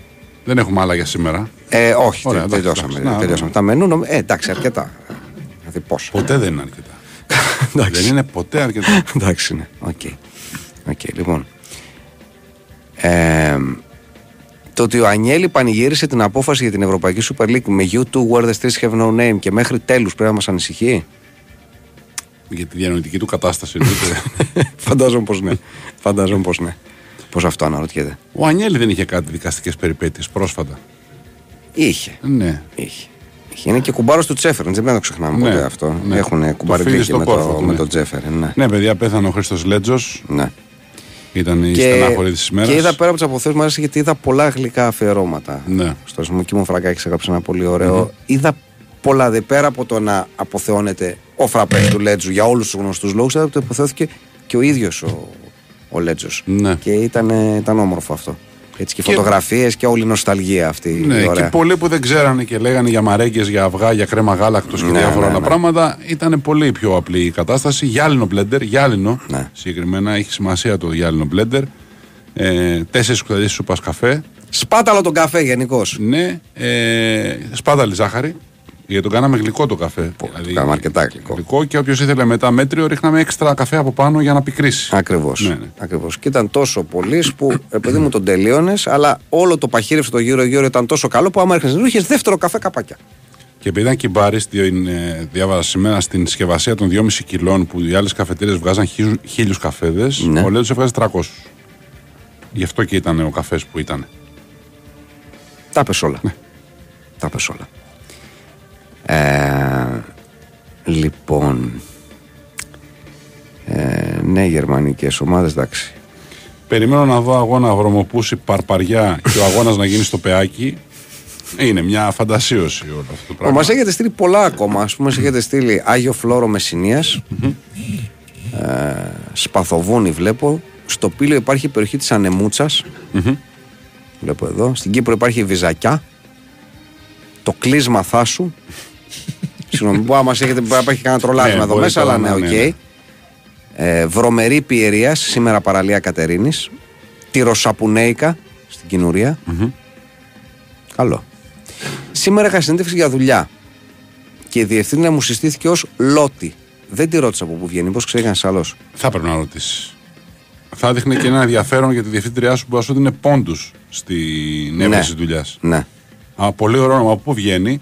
Δεν έχουμε άλλα για σήμερα. ε, όχι, Ωραία, τε- εντάξει, τελειώσαμε, εντάξει. Να, τελειώσαμε. Τα μενού, νομ- ε, εντάξει, αρκετά. Δηλαδή πόσο. Ποτέ δεν είναι αρκετά. Εντάξει. δεν είναι ποτέ αρκετά. Εντάξει, ναι. OK. OK, λοιπόν. Ε, το ότι ο Ανιέλη πανηγύρισε την απόφαση για την Ευρωπαϊκή Super League με U2 Where the streets have no name και μέχρι τέλους πρέπει να μας ανησυχεί; για τη διανοητική του κατάσταση. εννοείται. Φαντάζομαι πως ναι. Φαντάζομαι πως ναι. Πως αυτό αναρωτιέται. Ο Ανιέλη δεν είχε κάτι δικαστικές περιπέτειες πρόσφατα. Είχε. Ναι. Είχε. Είχε. Είναι και κουμπάρος του Τσέφερ, δεν πρέπει να το ξεχνάμε Ναι, ποτέ αυτό. ναι. Έχουν Το κουμπάρι φίλι δίκη στο με, κόρφο το, του, με ναι. τον Τσέφερ. Ναι. Ναι, παιδιά, πέθανε ο Χρήστος Λέτζος. ναι. Ήταν η Και, στενάχωρη της ημέρας. και είδα πέρα από τις αποθέσεις μου άρεσε γιατί είδα πολλά γλυκά αφιερώματα. Ναι. Στο Σμουκί μου Φραγκάκης έγραψε ένα πολύ ωραίο. Είδα πολλά δε πέρα από το να αποθεώνεται ο φραπέ του Λέτζου για όλους τους γνωστούς λόγους, είδα ότι αποθεώθηκε και ο ίδιος ο, ο Λέτζος. Ναι. Και ήταν, ήταν όμορφο αυτό. Έτσι και, Και- φωτογραφίες και όλη η νοσταλγία αυτή. Ναι, η ωραία. και πολλοί που δεν ξέρανε και λέγανε για μαρέγκε, για αυγά, για κρέμα γάλακτος και Ναι, διάφορα ναι, άλλα ναι. πράγματα. Ήταν πολύ πιο απλή η κατάσταση. Γυάλινο μπλέντερ, γυάλινο Ναι. συγκεκριμένα, έχει σημασία το γυάλινο μπλέντερ. Ε, Τέσσερις κουταλιές σούπας καφέ. Σπάταλο τον καφέ γενικώς. Ναι, ε, σπάταλη ζάχαρη. Γιατί τον κάναμε γλυκό το καφέ. το κάναμε αρκετά γλυκό. Γλυκό και όποιος ήθελε μετά μέτριο, ρίχναμε έξτρα καφέ από πάνω για να πικρίσει. Ακριβώς. Ναι, ναι. Ακριβώς. Και ήταν τόσο πολύ που επειδή μου τον τελείωνες, αλλά όλο το παχύρευσε το γύρω-γύρω ήταν τόσο καλό που άμα έρχεσαι είχες δεύτερο καφέ καπάκια. Και επειδή ήταν κυμπάρη, ε, διάβαζα σήμερα στην συσκευασία των 2,5 κιλών που οι άλλες καφετέρειε βγάζαν χίλιους καφέδες, Ναι. ο Λέτζο έβγαζε 300. Γι' αυτό και ήταν ο καφές που ήταν. Τα πες όλα. Ναι. Τα πες όλα. Ε, λοιπόν. Ε, ναι, γερμανικές ομάδες, εντάξει. Περιμένω να δω αγώνα βρωμοπούση παρπαριά και ο αγώνας να γίνει στο πεάκι. Είναι μια φαντασίωση όλο αυτό το πράγμα. Μα έχετε στείλει πολλά ακόμα. Α πούμε, μας έχετε στείλει Άγιο Φλόρο Μεσσηνίας ε, Σπαθοβούνι βλέπω. Στο Πύλιο υπάρχει η περιοχή της ανεμουτσας Βλέπω εδώ. Στην Κύπρο υπάρχει η Βυζακιά. Το κλείσμα Θάσου. Συγγνώμη, μπορεί να μας έχετε μπορεί να υπάρχει κανένα τρολάρισμα Ναι, εδώ μπορεί μέσα, τώρα αλλά ναι, να- οκ. ναι, ναι. Ε, Βρωμερή Πιερίας, σήμερα παραλία Κατερίνης. Τυροσαπουνέικα στην Κινουρία. Καλό. Σήμερα είχα συνέντευξη για δουλειά. Και η διευθύντρια μου συστήθηκε ως Λότι. Δεν τη ρώτησα από πού βγαίνει, πώς ξέρει κανένας άλλος. Θα πρέπει να ρωτήσεις. Θα δείχνει και ένα ενδιαφέρον για τη διευθύντριά σου που δίνει πόντους στην εύρεση δουλειάς. Ναι. Α, πολύ ωραίο όνομα. Από πού βγαίνει;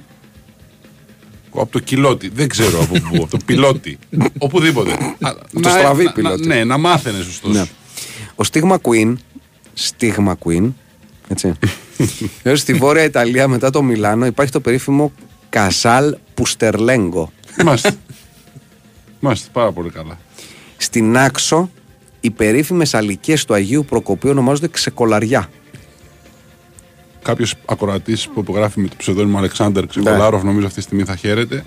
Από το κιλότι. Δεν ξέρω από πού. από το πιλότι. Οπουδήποτε. Α, το να- στραβή να- πιλότι. Ναι, να μάθαινες ωστόσο. ναι. Ο Στίγμα Queen. Στίγμα Queen. Έτσι. Λέω στη Βόρεια Ιταλία μετά το Μιλάνο υπάρχει το περίφημο Κασάλ Πουστερλέγκο. Είμαστε. Είμαστε πάρα πολύ καλά. Στην Άξο οι περίφημες αλικίε του Αγίου Προκοπίου ονομάζονται ξεκολαριά. Κάποιος ακροατής που υπογράφει με το ψευδόνιμο Αλεξάνδρ Ξεκολάροφ, νομίζω αυτή τη στιγμή θα χαιρεται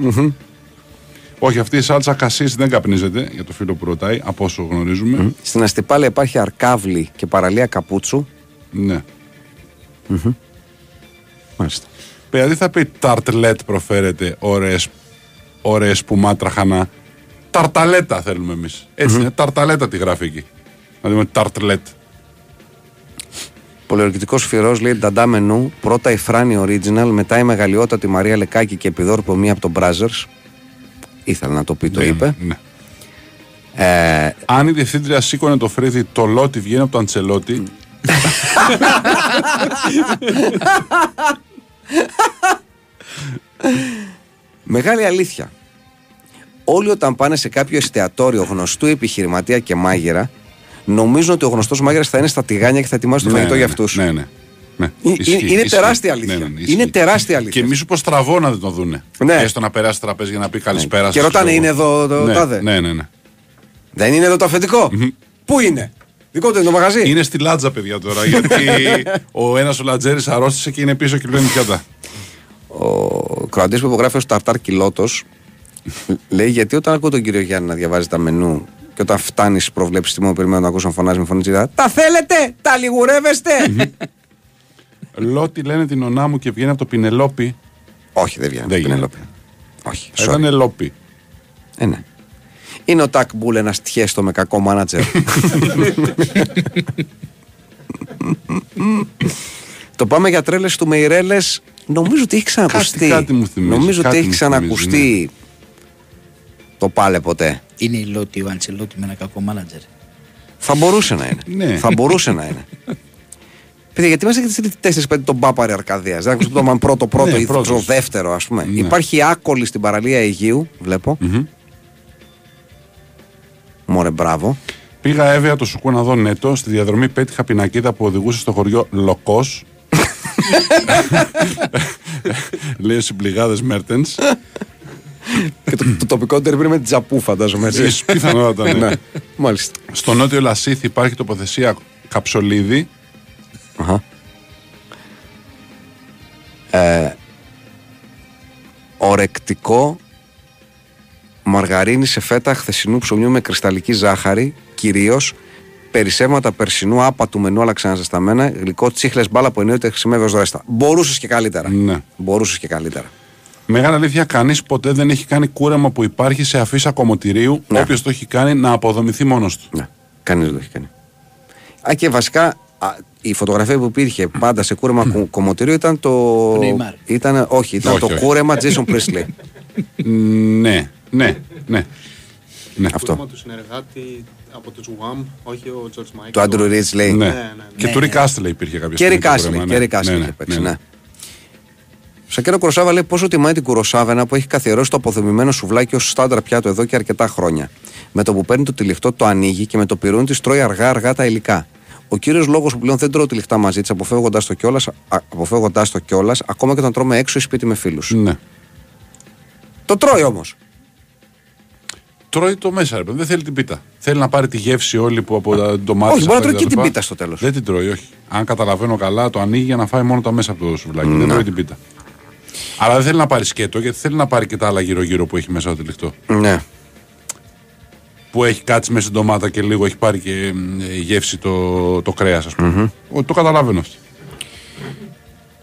Όχι, αυτή η σάλτσα κασίς δεν καπνίζεται, για το φίλο που ρωτάει, από όσο γνωρίζουμε. Στην Αστυπάλαια υπάρχει Αρκάβλη και παραλία Καπούτσου. Ναι. Μάλιστα. Δηλαδή θα πει ταρτλέτ προφέρεται ωραίες, ωραίες σπουμάτραχανα. Ταρταλέτα θέλουμε εμείς. Έτσι είναι, ταρταλέτα τη γράφει εκεί. Να δούμε ταρτλέτ. Πολιορκητικός φυρό λέει Νταντά μενού. Πρώτα η Φράνη Original, μετά η μεγαλειότατη Μαρία Λεκάκη και επιδόρπο μία από τον Μπράζερς. Ήθελα να το πει, το Ναι, είπε. ναι. Ε, Αν η διευθύντρια σήκωνε το φρύδι, το λότι βγαίνει από το αντσελότι. μεγάλη αλήθεια. όλοι όταν πάνε σε κάποιο εστιατόριο γνωστού επιχειρηματία και μάγειρα, νομίζουν ότι ο γνωστός μάγειρας θα είναι στα τηγάνια και θα ετοιμάσει το Ναι, φαγητό ναι, για ναι. αυτούς. Ναι, ναι. ναι. Ε, Ισχύει, είναι ισχύει. τεράστια αλήθεια. Ναι, ναι, ναι, ισχύει. Είναι τεράστια αλήθεια. Και μη σου πως στραβό να δεν το δούνε. Ναι. Έστω να περάσει τραπέζι για να πει καλησπέρα. Και σας, ρωτάνε, ξέρω είναι εγώ. εδώ το ναι, τάδε; Ναι, ναι, ναι. Δεν είναι εδώ το αφεντικό; Πού είναι, Δικό του είναι το μαγαζί; Είναι στη λάτζα, παιδιά τώρα. Γιατί ο ένας ο Λατζέρης αρρώστησε και είναι πίσω και πλένει πιάτα. Ο Κροατής που υπογράφει ως Ταρτάρ Κιλότος λέει γιατί όταν ακούω τον κύριο Γιάννη να διαβάζει τα μενού και όταν φτάνει στις προβλέψεις τιμών περιμένω να ακούσω να φωνάζει με φωνή τσιδά, Τα θέλετε! Τα λιγουρεύεστε! Λότι λένε την ονά μου και βγαίνει από το Πινελόπι. Όχι, δεν βγαίνει. Δεν Δεν γίνεται. Όχι. Θα sorry. ήταν Λόπι. Ε, ναι. Είναι ο Τάκ Μπούλ ένας τιέστο με κακό μάνατζερ. το πάμε για τρέλες του Μεϊρέλες. Νομίζω ότι έχει ξανακουστεί. Κάτι- κάτι μου θυμίζει, Νομίζω ότι κάτι έχει μου ξανακουστεί. θυμίζει, Το πάλε ποτέ. Είναι η Λότι, ο Αντσελότη με ένα κακό μάνατζερ. Θα μπορούσε να είναι. Ναι. Θα μπορούσε να είναι. Παιδιά, γιατί μας έχετε στείλει 4-5 τον Πάπαρη Αρκαδίας. Δεν ακούσατε το πρώτο πρώτο Ναι, ή το πρώτος. δεύτερο, ας πούμε. Ναι. Υπάρχει άκολη στην παραλία Αιγείου, βλέπω. Μμμ. Μωρέ, μπράβο. Πήγα έβαια το σουκού να δω νέτο. Στη διαδρομή πέτυχα πινακίδα που οδηγούσε στο χωριό Λοκός. Λέει στου πληγάδε Μέρτενς. Και το, το τοπικό τερμπ είναι με την τζαπού, φαντάζομαι. Έτσι. Πιθανότατα, ναι. ναι. Μάλιστα. Στο νότιο Λασίθ υπάρχει τοποθεσία Καψολίδη. Αχα. Ε, ορεκτικό μαργαρίνη σε φέτα χθεσινού ψωμιού με κρυσταλλική ζάχαρη, κυρίως περισσεύματα περσινού άπατου μενού αλλά ξαναζεσταμένα, γλυκό τσίχλες μπάλα που εννοείται χρησιμεύει ως δρέστα. Μπορούσες και καλύτερα. Ναι. Μπορούσες και καλύτερα. Μεγάλη αλήθεια, κανείς ποτέ δεν έχει κάνει κούρεμα που υπάρχει σε αφίσα κομμωτηρίου. Ναι. Όποιος το έχει κάνει να αποδομηθεί μόνος του. Ναι, κανείς δεν το έχει κάνει. Α, και βασικά α, η φωτογραφία που υπήρχε πάντα σε κούρεμα κο- κομμωτήριο ήταν το. Neymar. Ήταν, όχι, ήταν Όχι, το όχι. κούρεμα Jason Priestley. Ναι, ναι, ναι. ναι. Αυτό. Κούρεμα του συνεργάτη από τους Wham, όχι ο George Michael. Το Andrew Ridgeley λέει. Ναι. ναι, ναι. Και Ναι, του ναι. Ρικ Άστλε υπήρχε κάποια Και στιγμή. Ρικ το Άσλι. κούρεμα, Και Ρικ Άσλι Ναι, είχε ναι, παίξει, ναι, ναι. Σακέρο Κοροσάβα λέει πόσο τιμάει την Κουροσάβενα που έχει καθιερώσει το αποδομημένο σουβλάκι ως στάνταρ πιάτο εδώ και αρκετά χρόνια; Με το που παίρνει το τυλιχτό το ανοίγει και με το πιρούνι της τρώει αργά-αργά τα υλικά. Ο κύριος λόγος που πλέον δεν τρώω τυλιχτά μαζί της, αποφεύγοντας το κιόλας, αποφεύγοντας το κιόλας, ακόμα και όταν τρώμε έξω ή σπίτι με φίλους. Ναι. Το τρώει όμως. Τρώει το μέσα, ρε παιδί. Δεν θέλει την πίτα. Θέλει να πάρει τη γεύση όλη που από τα ντομάτε. Όχι, μπορεί να τρώει και την πίτα στο τέλος. Δεν την τρώει, όχι. Αν καταλαβαίνω καλά, το ανοίγει για να φάει μόνο τα μέσα από το σουβλάκι. Δεν τρώει την πίτα. Αλλά δεν θέλει να πάρει σκέτο, γιατί θέλει να πάρει και τα άλλα γύρω-γύρω που έχει μέσα το τυλιχτό. Ναι. Που έχει κάτσει μέσα στην ντομάτα και λίγο έχει πάρει και μ, ε, γεύση το, το κρέας, ας πούμε. Ο- Το καταλαβαίνω αυτό.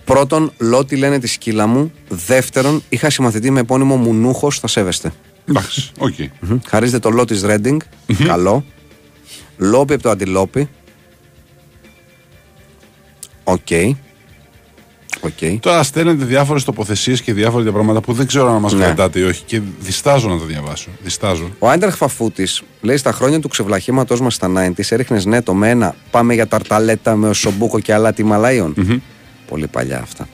Πρώτον, Λότι λένε τη σκύλα μου. Δεύτερον, είχα συμμαθητή με επώνυμο Μουνούχος, θα σέβεστε. Εντάξει, οκ. Μμμ. Χαρίζεται το Λότι Ρέντινγκ. Καλό. Λόπι από το αντιλόπι. OK. OK. Τώρα στέλνετε διάφορες τοποθεσίες και διάφορα τέτοια πράγματα που δεν ξέρω αν μας Ναι. κρατάτε ή όχι και διστάζω να τα διαβάσω. Διστάζω. Ο Άιντραχ Φαφούτης λέει στα χρόνια του ξεβλαχήματός μας στα 90 έριχνες νέτο με ένα πάμε για ταρταλέτα με σομπούκο και αλάτι Μαλάιων. Πολύ παλιά αυτά.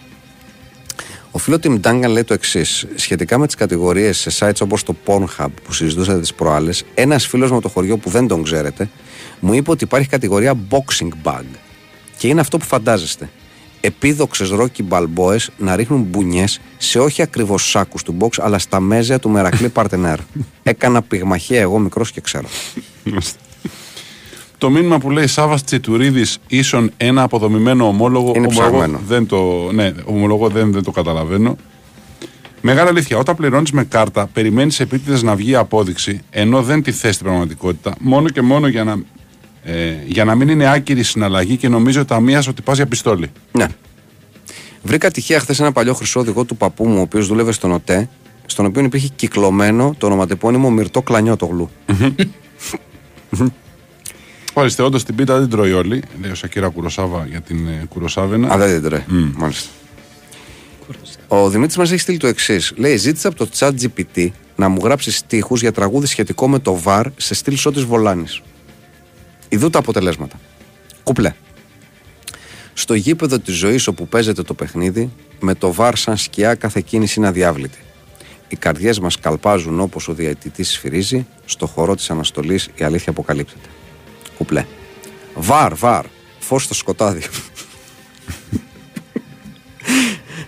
Ο φίλος Τιμ Ντάγκαν λέει το εξής. Σχετικά με τις κατηγορίες σε sites όπως το Pornhub που συζητούσατε τις προάλλες, ένας φίλος με το χωριό που δεν τον ξέρετε μου είπε ότι υπάρχει κατηγορία boxing bag. Και είναι αυτό που φαντάζεστε. Επίδοξες ρόκι μπαλμπόες να ρίχνουν μπουνιές σε όχι ακριβώς σάκους του box, αλλά στα μέζια του Μερακλή Παρτενέρ. Έκανα πυγμαχία εγώ μικρός και ξέρω. Το μήνυμα που λέει Σάβα Τσιτουρίδης ίσον ένα αποδομημένο ομόλογο. Είναι ομολογώ ψαγμένο. Δεν το, ναι, ομολογώ δεν, δεν το καταλαβαίνω. Μεγάλη αλήθεια. Όταν πληρώνεις με κάρτα, περιμένεις επίτηδες να βγει η απόδειξη, ενώ δεν τη θες στην πραγματικότητα, μόνο και μόνο για να, ε, για να μην είναι άκυρη η συναλλαγή και νομίζω ότι ταμεία ότι πα για πιστόλι. Ναι. Βρήκα τυχαία χθες ένα παλιό χρυσό οδηγό του παππού μου, ο οποίος δούλευε στον ΟΤΕ, στον οποίο υπήρχε κυκλωμένο το ονοματεπώνυμο Μυρτό Κλανιότογλου. Ορίστε, όντως την πίτα δεν τρώει όλη. Λέει ο Σακύρα Κουροσάβα για την ε, Κουροσάβενα. Α, δεν την τρώει. Μάλιστα. Ο Δημήτρης μας έχει στείλει το εξής. Λέει: Ζήτησα από το chat GPT να μου γράψει στίχους για τραγούδι σχετικό με το βαρ σε στυλ σώτης Βολάνης. Ιδού τα αποτελέσματα. Κουπλέ. Στο γήπεδο της ζωής όπου παίζεται το παιχνίδι, με το βαρ σαν σκιά κάθε κίνηση είναι αδιάβλητη. Οι καρδιές μας καλπάζουν όπως ο διαιτητής σφυρίζει. Στο χώρο της αναστολής η αλήθεια αποκαλύπτεται. Κουπλέ. Βαρ, βαρ. Φως στο σκοτάδι.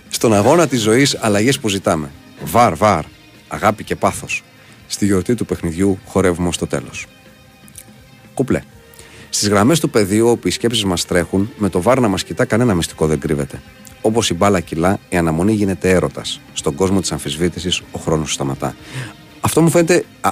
Στον αγώνα της ζωής, αλλαγές που ζητάμε. Βαρ, βαρ. Αγάπη και πάθος. Στη γιορτή του παιχνιδιού χορεύουμε ως το τέλος. Κουπλέ. Στις γραμμές του πεδίου, όπου οι σκέψεις μας τρέχουν, με το βάρ να μας κοιτά, κανένα μυστικό δεν κρύβεται. Όπως η μπάλα κιλά, η αναμονή γίνεται έρωτας. Στον κόσμο της αμφισβήτησης, ο χρόνος σταματά. Αυτό μου φαίνεται. α,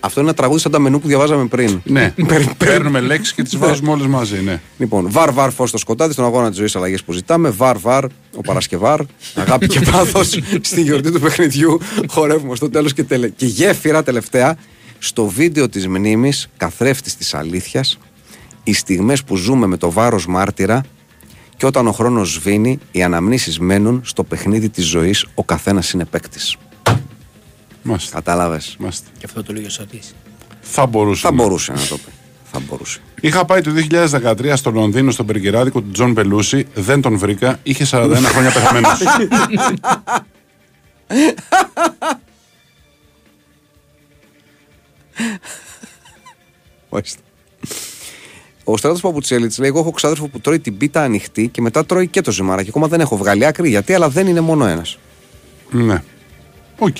αυτό είναι ένα τραγούδι σαν τα μενού που διαβάζαμε πριν. Ναι, Περι- περι- παίρνουμε λέξει και τις βάζουμε όλες μαζί. Ναι. Λοιπόν, βαρ βαρ φως στο σκοτάδι, στον αγώνα της ζωής αλλαγές που ζητάμε. Βαρ βαρ, ο Παρασκευάρ, αγάπη και πάθος στη γιορτή του παιχνιδιού. Χορεύουμε στο τέλος και, τελε... και γέφυρα τελευταία στο βίντεο της μνήμης, καθρέφτης της αλήθειας, οι στιγμές που ζούμε με το βάρος μάρτυρα και όταν ο χρόνος σβήνει, οι αναμνήσεις μένουν στο παιχνίδι της ζωής, ο καθένας είναι παίκτης. Μάστε. Κατάλαβες; Μάστε. Και αυτό το λέει ο Σωτής. Θα μπορούσε. Θα ναι. μπορούσε να το πει. Θα μπορούσε. Είχα πάει το 2013 στο Λονδίνο στο μπεργκεράδικο του Τζον Μπελούσι. Δεν τον βρήκα. Είχε 41 χρόνια πεθαμένος. Μάλιστα. Ο Στράτο Παπουτσέλης λέει: Εγώ έχω ξάδερφο που τρώει την πίτα ανοιχτή και μετά τρώει και το ζυμάρι. Ακόμα δεν έχω βγάλει άκρη γιατί, αλλά δεν είναι μόνο ένας. ναι. Οκ.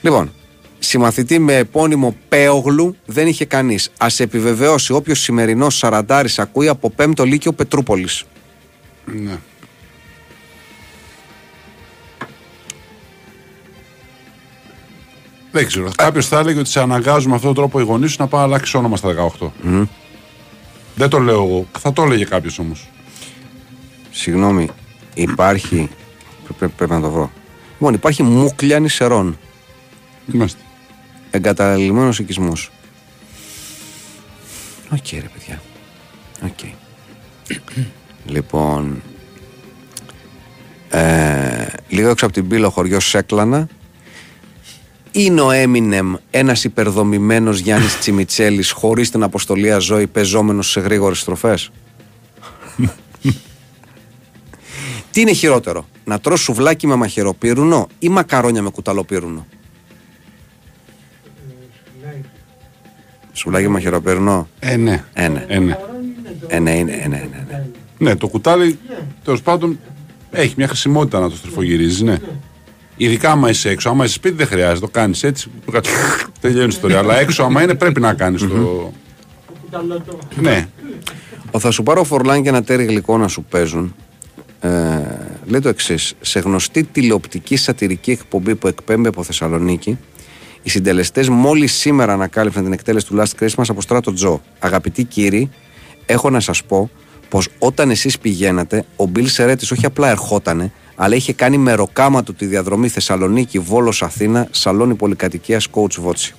Λοιπόν, συμμαθητή με επώνυμο Πέογλου δεν είχε κανείς. Ας επιβεβαιώσει όποιος σημερινός Σαραντάρης ακούει από πέμπτο λύκειο Πετρούπολης. Ναι. Δεν ξέρω. Κάποιος θα έλεγε ότι σε αναγκάζουν με αυτόν τον τρόπο οι γονείς σου να πάει να αλλάξει όνομα στα 18. Δεν το λέω εγώ. Θα το έλεγε κάποιος όμως. Συγγνώμη, υπάρχει. πρέ- πρέ- Πρέπει να το βρω. Λοιπόν, υπάρχει Μουκλιάνη Σερών. Είμαστε. Εγκαταλειμμένος οικισμός. Οκ, ρε παιδιά. Οκ. λοιπόν. Ε, λίγο έξω από την πύλο χωριός Σέκλανα. Είναι ο Έμινεμ ένας υπερδομημένος Γιάννης Τσιμιτσέλης χωρίς την αποστολή ζωή πεζόμενος σε γρήγορες στροφές; Τι είναι χειρότερο, να τρως σουβλάκι με μαχαιροπύρουνο ή μακαρόνια με κουταλοπύρουνο; Σουβλάκι με μαχαιροπύρουνο; Ε, ναι. Ε, ναι. Ε, ναι. Ε, ναι, είναι, ε, ναι, ναι, ναι. Ναι, το κουτάλι τέλος πάντων έχει μια χρησιμότητα να το στροφογυρίζεις, ναι. Ειδικά άμα είσαι έξω, άμα είσαι σπίτι δεν χρειάζεται, το κάνεις έτσι. το κα- Τελειώνει η ιστορία. Αλλά έξω, άμα είναι, πρέπει να κάνεις το. Ναι, Ο θα σου πάρω φορλάν και ένα τέρι γλυκό να σου παίζουν. Ε, λέει το εξής. Σε γνωστή τηλεοπτική σατυρική εκπομπή που εκπέμπει από Θεσσαλονίκη, οι συντελεστές μόλις σήμερα ανακάλυψαν την εκτέλεση του Last Christmas από στράτο Τζο. Αγαπητοί κύριοι, έχω να σας πω πως όταν εσείς πηγαίνατε, ο Μπιλ Σερέτη όχι απλά ερχότανε, αλλά είχε κάνει μεροκάμα του τη διαδρομή Θεσσαλονίκη, Βόλος Αθήνα, σαλόνι πολυκατοικίας Coach Βότσι.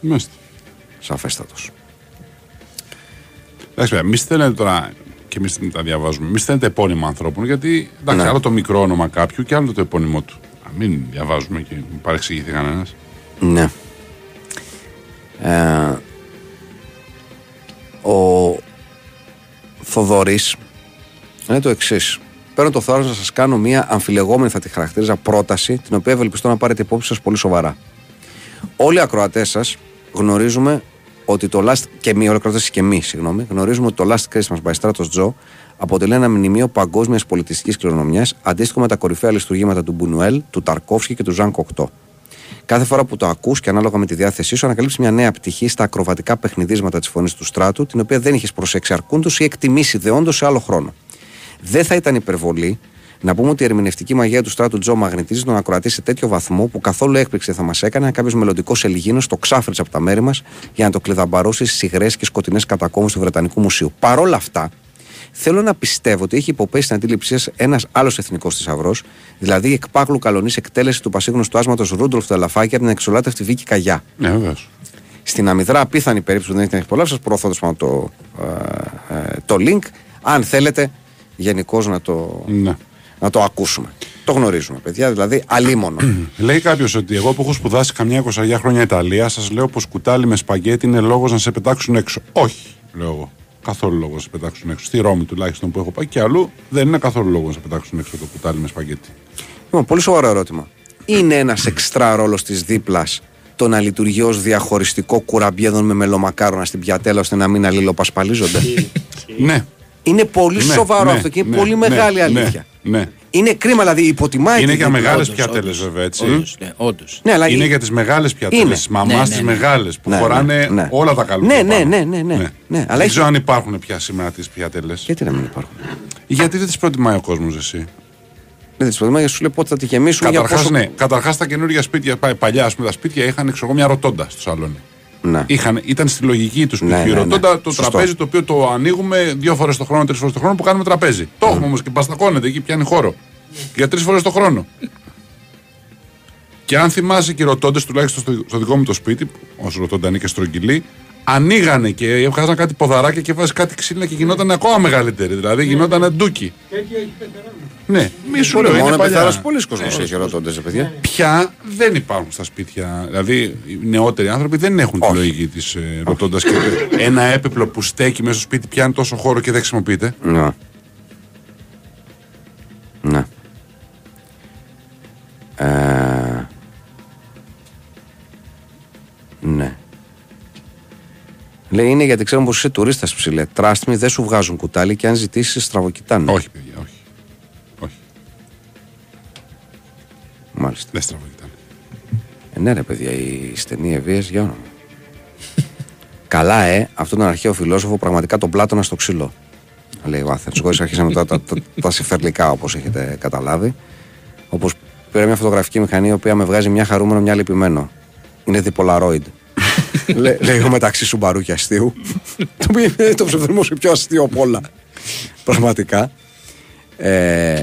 είμαστε. Σαφέστατος. Εντάξει, βέβαια, μη στέλνετε τώρα και εμείς τα διαβάζουμε. Μη στέλνετε επώνυμα ανθρώπων, γιατί εντάξει, Ναι. άλλο το μικρό όνομα κάποιου και άλλο το επώνυμό του. Α, μην διαβάζουμε και μην παρεξηγηθεί κανένας. Ναι. Ε, ο Θοδωρής είναι το εξής. Παίρνω το θάρρος να σας κάνω μια αμφιλεγόμενη, θα τη χαρακτήριζα, πρόταση, την οποία ευελπιστώ να πάρετε υπόψη σας πολύ σοβαρά. Όλοι οι ακροατές σας γνωρίζουμε ότι το Last. και εμεί, όλοι οι ακροατές και εμείς, συγγνώμη, γνωρίζουμε ότι το Last Christmas by Stratos Joe αποτελεί ένα μνημείο παγκόσμιας πολιτιστικής κληρονομιάς, αντίστοιχο με τα κορυφαία λειτουργήματα του Μπουνουέλ, του Ταρκόφσκι και του Ζαν Κοκτό. Κάθε φορά που το ακούς και ανάλογα με τη διάθεσή σου, ανακαλύψεις μια νέα πτυχή στα ακροβατικά παιχνιδίσματα της φωνής του στράτου, την οποία δεν είχες προσέξει αρκούντος ή εκτιμήσει δεόντως σε άλλο χρόνο. Δεν θα ήταν υπερβολή να πούμε ότι η ερμηνευτική μαγεία του στράτου Τζο μαγνητίζει τον ακροατή σε τέτοιο βαθμό που καθόλου έκπληξη θα μας έκανε αν κάποιος μελλοντικός Ελιγίνο το ξάφριτσε από τα μέρη μας για να το κλειδαμπαρώσει στις υγρές και σκοτεινές κατακόμου του Βρετανικού Μουσείου. Παρ' όλα αυτά, θέλω να πιστεύω ότι έχει υποπέσει στην αντίληψή σας ένας άλλος εθνικός θησαυρός, δηλαδή η εκπάγλου καλονής εκτέλεση του πασίγνωστου άσματος Ρούντολφ Τελαφάκη από την εξολάτευτη Βίκη Καγιά. Ναι, βεβαίως. Στην αμυδρά απίθανη περίπτωση που δεν έχετε απολαύσει, σας προωθώ τέλος πάντων το, ε, ε, το link. Αν θέλετε, γενικώς να το, Ναι. να το ακούσουμε. Το γνωρίζουμε, παιδιά, δηλαδή αλίμονο. Λέει κάποιος ότι εγώ που έχω σπουδάσει καμιά 20 χρόνια Ιταλία, σας λέω πως κουτάλι με σπαγκέτι είναι λόγος να σε πετάξουν έξω. Όχι, λέω εγώ. Καθόλου λόγος να σε πετάξουν έξω. Στη Ρώμη τουλάχιστον που έχω πάει και αλλού δεν είναι καθόλου λόγος να σε πετάξουν έξω το κουτάλι με σπαγκέτι. Λοιπόν, πολύ σοβαρό ερώτημα. Είναι ένας εξτρά ρόλος της δίπλας το να λειτουργεί ως διαχωριστικό κουραμπιέδον με μελομακάρονα στην πιατέλα ώστε να μην αλληλοπασπαλίζονται; Ναι. Είναι πολύ ναι, σοβαρό ναι, αυτό και είναι ναι, πολύ ναι, μεγάλη ναι, αλήθεια. Ναι. Είναι κρίμα, δηλαδή υποτιμάει Είναι τη για δίπλα. μεγάλες Όντως, πιατέλες όντως. βέβαια έτσι. Όντως, ναι, όντως. Ναι, αλλά Είναι η- για τις μεγάλες πιατέλες. Είναι. Τη μαμά Ναι, τις ναι, ναι. μεγάλες που Ναι, χωράνε ναι, ναι. όλα τα καλούδια. Ναι, ναι, πάνω. ναι, ναι, ναι. Ναι, αλλά Δεν έχει- ξέρω αν υπάρχουν πια σήμερα τις πιατέλες. Γιατί να μην υπάρχουν; Γιατί δεν τις προτιμάει ο κόσμος, εσύ; Δεν τις προτιμάει, σου λέει πότε θα τη γεμίσουν για Καταρχάς, πόσο... ναι. Καταρχάς, τα καινούργια σπίτια, πα- παλιά, ας πούμε, τα σπίτια είχαν ξέρω, εγώ, μια ροτόντα στο σαλόνι. Ναι. Είχαν, ήταν στη λογική τους σπιτιού. Ναι, ναι, ναι. Ροτόντα το Σωστό. τραπέζι το οποίο το ανοίγουμε δύο φορές το χρόνο, τρεις φορές το χρόνο που κάνουμε τραπέζι. Το έχουμε όμως και μπαστακώνεται εκεί, πιάνει χώρο. Για τρεις φορές το χρόνο. Και αν θυμάσαι και οι ροτόντε, τουλάχιστον στο, στο δικό μου το σπίτι, όσο ροτόντα είναι και στρογγυλή, ανοίγανε και έβγαζαν κάτι ποδαράκια και βάζει κάτι ξύλινα και γινόταν ακόμα μεγαλύτερη. Δηλαδή γινόταν ντούκι. Τέτοιο έχει πεθεράνει. Ναι, μη σου λέω, Μόνο είναι παλιά. πεθάρας πολλοί κόσμος έχει ρωτώντας, παιδιά. Πια δεν υπάρχουν στα σπίτια. Δηλαδή, οι νεότεροι άνθρωποι δεν έχουν τη Όχι. λογική της ε, ρωτώντας και ένα έπιπλο που στέκει μέσα στο σπίτι πιάνει τόσο χώρο και δεν χρησιμοποιείται. Ναι. Ναι. Ε, Ναι. Λέει είναι γιατί ξέρουν πως είσαι τουρίστας ψηλέ. Τράστμι δεν σου βγάζουν κουτάλι και αν ζητήσεις στραβοκοιτάνε. Όχι, παιδιά, όχι. Όχι, Μάλιστα. δεν στραβοκοιτάνε. Ε, ναι, ρε παιδιά, οι στενοί ευβίε για όνομα. Καλά, ε, αυτόν τον αρχαίο φιλόσοφο πραγματικά τον Πλάτωνα στο ξύλο. Λέει ο Άθερ. Εγώ αρχίσαμε τώρα τα, τα, τα συμφερλικά όπως έχετε καταλάβει. Όπως πήρα μια φωτογραφική μηχανή η οποία με βγάζει μια χαρούμενο, μια λυπημένο. Είναι διπολαρόιντ. Λέ, λέει εγώ μεταξύ σου και αστείου. το οποίο είναι το ψευδερμό σου πιο αστείο από όλα. Πραγματικά. Ε,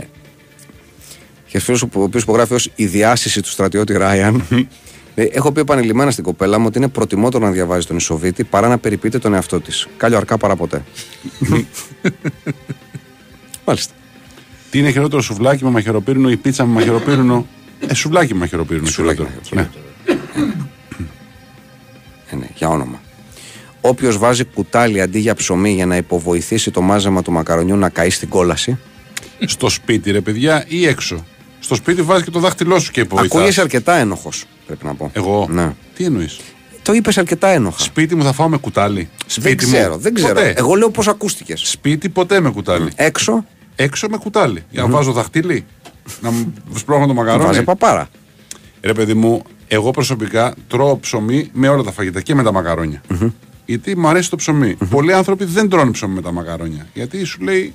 και φίλος ο οποίος υπογράφει ως η διάσηση του στρατιώτη Ράιαν. λέει, Έχω πει επανειλημμένα στην κοπέλα μου ότι είναι προτιμότερο να διαβάζει τον Ισοβίτη παρά να περιποιείται τον εαυτό της. Κάλιο αρκά παρά ποτέ. Μάλιστα. Τι είναι χειρότερο, σουβλάκι με μαχαιροπύρινο ή πίτσα με μαχαιροπύρινο; Ε, σουβλάκι με μαχαιροπύρινο. Σουβλάκι με χειρότερο. Ναι. Ε, ναι, για όνομα. Όποιος βάζει κουτάλι αντί για ψωμί για να υποβοηθήσει το μάζεμα του μακαρονιού να καεί στην κόλαση. Στο σπίτι, ρε παιδιά, ή έξω. Στο σπίτι βάζει και το δάχτυλό σου και υποβοηθάς. Ακούγεσαι αρκετά ένοχος, πρέπει να πω. Εγώ; Ναι. Τι εννοείς; Το είπες αρκετά ένοχα. Σπίτι μου θα φάω με κουτάλι. Σπίτι δεν ξέρω, μου. δεν ξέρω. Ποτέ; Εγώ λέω πώς ακούστηκες. Σπίτι ποτέ με κουτάλι. Έξω; Έξω με κουτάλι. Για να βάζω δαχτυλί. να μου σπρώχνω το μακαρόνι. βάζει παπάρα. Ρε παιδί μου, εγώ προσωπικά τρώω ψωμί με όλα τα φαγητά και με τα μακαρονια Γιατί μου αρέσει το ψωμι Πολλοί άνθρωποι δεν τρώνε ψωμί με τα μακαρόνια. Γιατί σου λέει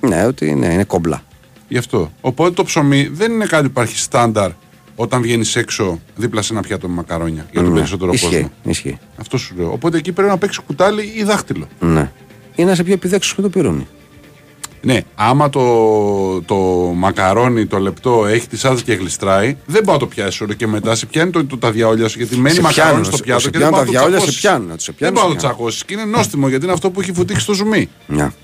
Ναι, ότι ναι, είναι κόμπλα. γι' αυτό. Οπότε το ψωμί δεν είναι κάτι που υπάρχει στάνταρ όταν βγαίνεις έξω δίπλα σε ένα πιάτο με μακαρόνια για τον Ναι, περισσότερο ισχύει, κόσμο. Ισχύει. Αυτό σου λέω. Οπότε εκεί πρέπει να παίξεις κουτάλι ή δάχτυλο. Ναι. Ή να είσαι πιο επιδέξιο με το πυρούνι. Ναι, άμα το, το μακαρόνι, το λεπτό έχει τη σάλτσα και γλιστράει, δεν πάω να το πιάσει όλο και μετά σε πιάνει το, το, τα διαόλια σου. Γιατί μένει Σε μακαρόνι πιάνουν, στο σε- πιάτο σε και δεν πιάνουν πάω τα να το διαόλια, σε τσακώσεις. πιάνουν, να τους σε Δεν πιάνουν, πάω σε να το πιάνουν. τσακώσει. Και είναι νόστιμο γιατί είναι αυτό που έχει βουτήξει στο ζουμί. Μια.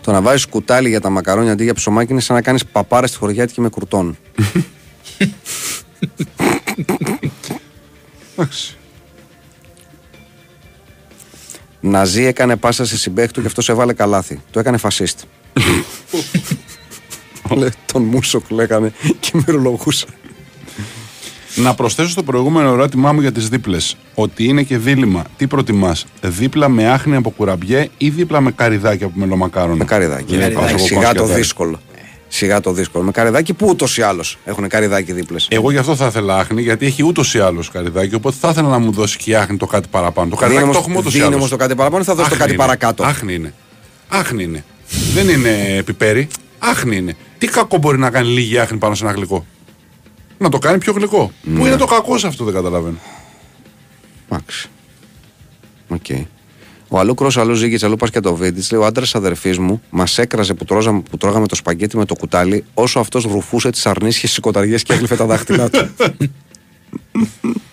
Το να βάζεις κουτάλι για τα μακαρόνια αντί για ψωμάκι είναι σαν να κάνεις παπάρα στη χωριάτικη με κουρτόν. Εντάξει. Ναζί έκανε πάσα σε συμπέχτου και αυτό έβαλε καλάθι. Το έκανε φασίστ. Λέ, τον Μούσοκ λέγανε και μυρολογούσα. Να προσθέσω στο προηγούμενο ερώτημά μου για τις δίπλες. Ότι είναι και δίλημα. Τι προτιμάς, δίπλα με άχνη από κουραμπιέ ή δίπλα με καριδάκι από μελομακάρονα. Με καριδάκι. Λέει, Ε, πάω εγώ Σιγά το κονσκιαδάκι. δύσκολο. Σιγά το δύσκολο. Με καριδάκι που ούτως ή άλλως έχουν καριδάκι δίπλες. Εγώ γι' αυτό θα ήθελα άχνη, γιατί έχει ούτως ή άλλως καριδάκι. Οπότε θα ήθελα να μου δώσει και η άχνη το κάτι παραπάνω. Το καριδάκι το έχουμε ούτως ή Δίνει άλλως. όμως το κάτι παραπάνω ή θα δώσει το Άχνη κάτι είναι. παρακάτω; Άχνη είναι. Άχνη είναι. Δεν είναι πιπέρι. Άχνη είναι. Τι κακό μπορεί να κάνει λίγη άχνη πάνω σε ένα γλυκό; Να το κάνει πιο γλυκό. Ναι. Πού είναι το κακό σε αυτό δεν καταλαβαίνω. Εντάξει. Οκ. Ο αλλού κρό, αλλού ζήγη, αλλού πα και το βίντεο. Λέει ο άντρας αδερφής μου μας έκραζε που, τρώζαμε, που τρώγαμε το σπαγκέτι με το κουτάλι, όσο αυτός ρουφούσε τις αρνίσιες συκωταριές και έγλυφε τα δάχτυλά του.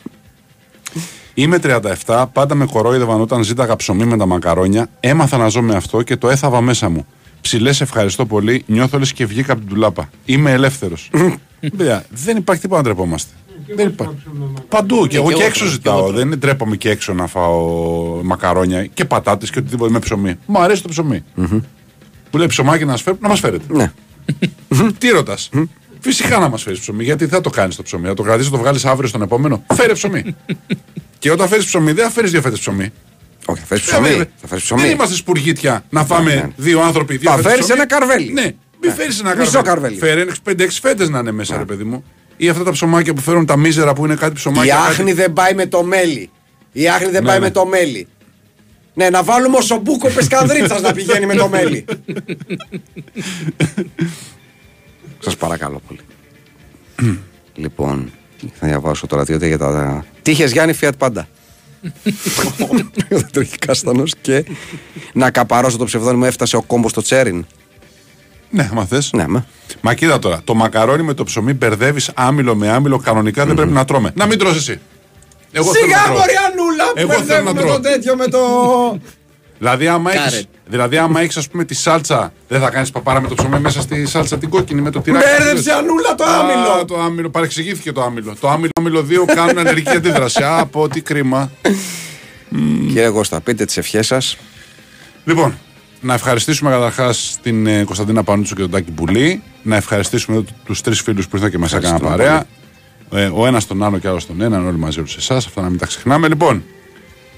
Είμαι 37, πάντα με κορόιδευαν όταν ζήταγα ψωμί με τα μακαρόνια. Έμαθα να ζω με αυτό και το έθαβα μέσα μου. Ψηλές, ευχαριστώ πολύ. Νιώθω λες και βγήκα από την τουλάπα. Είμαι ελεύθερος. Παιδιά, δεν υπάρχει τίποτα να ντρεπόμαστε. Δεν υπάρχει. Παντού και εγώ και και εγώ έξω τρώω, και ζητάω. εγώ τρώω. Δεν τρέπομαι και έξω να φάω μακαρόνια και πατάτες και οτιδήποτε με ψωμί. Μου αρέσει το ψωμί. Που λέει ψωμάκι να μα φέρει, να μας φέρετε. ναι. Τι ρωτάς; Φυσικά να μας φέρεις ψωμί. Γιατί θα το κάνεις το ψωμί. Θα το κρατήσεις, το βγάλεις αύριο στον επόμενο. Φέρε ψωμί. και όταν φέρεις ψωμί, δεν θα φέρεις δύο φέτες ψωμί. Όχι, θα φέρεις Ε, ψωμί. βέβαια. Θα φέρεις Δεν ψωμί. είμαστε σπουργίτια να φάμε ναι. δύο άνθρωποι. Δύο Θα φέτες φέρεις ψωμί. ένα καρβέλι. Ναι, μην φέρεις ένα Μισό καρβέλι. καρβέλι. Φέρε 5-6 φέτες να είναι μέσα, ρε παιδί μου. Ή αυτά τα ψωμάκια που φέρουν τα μίζερα που είναι κάτι Η ψωμάκια. κάτι- άχνη δεν πάει με το μέλι. Η άχνη δεν Ναι, πάει ναι. με το μέλι. Ναι, να βάλουμε ο Σομπούκο Πεσκανδρίτσα να πηγαίνει με το μέλι. Σας παρακαλώ πολύ. λοιπόν, θα διαβάσω τώρα διότι για τα. Τύχε Γιάννη Fiat πάντα. Ο Κάστανος και να καπαρώσω το ψευδόνιμο έφτασε ο κόμπος στο Τσέριν. Ναι, μα θες. Ναι, μα. Μα κοίτα τώρα, το μακαρόνι με το ψωμί μπερδεύεις άμυλο με άμυλο. Κανονικά δεν πρέπει να τρώμε. Να μην τρως εσύ. Εγώ θέλω να Σιγά τρώω. μωρή Ανούλα που Εγώ θέλω να μπερδεύουμε τρώω. το τέτοιο με το. Δηλαδή, άμα Κάρετ. έχεις, δηλαδή, άμα έχεις, ας πούμε, τη σάλτσα, δεν θα κάνεις παπάρα με το ψωμί μέσα στη σάλτσα την κόκκινη με το τυράκι. Μπέρδεψε Ανούλα το Α, άμυλο. το άμυλο, παρεξηγήθηκε το άμυλο. Το άμυλο, άμυλο 2 κάνουν ενεργική αντίδραση. Α, από τι κρίμα. Κύριε Κώστα, πείτε τις ευχές σας. Λοιπόν, να ευχαριστήσουμε καταρχάς την ε, Κωνσταντίνα Πανούτσο και τον Τάκη Πουλή. Να ευχαριστήσουμε τους τρεις φίλους που ήρθαν και μας έκαναν Ευχαριστούμε παρέα. Ε, ο ένας τον άλλο και άλλος τον έναν, όλοι μαζί όλου εσάς. Αυτά να μην τα ξεχνάμε. Λοιπόν,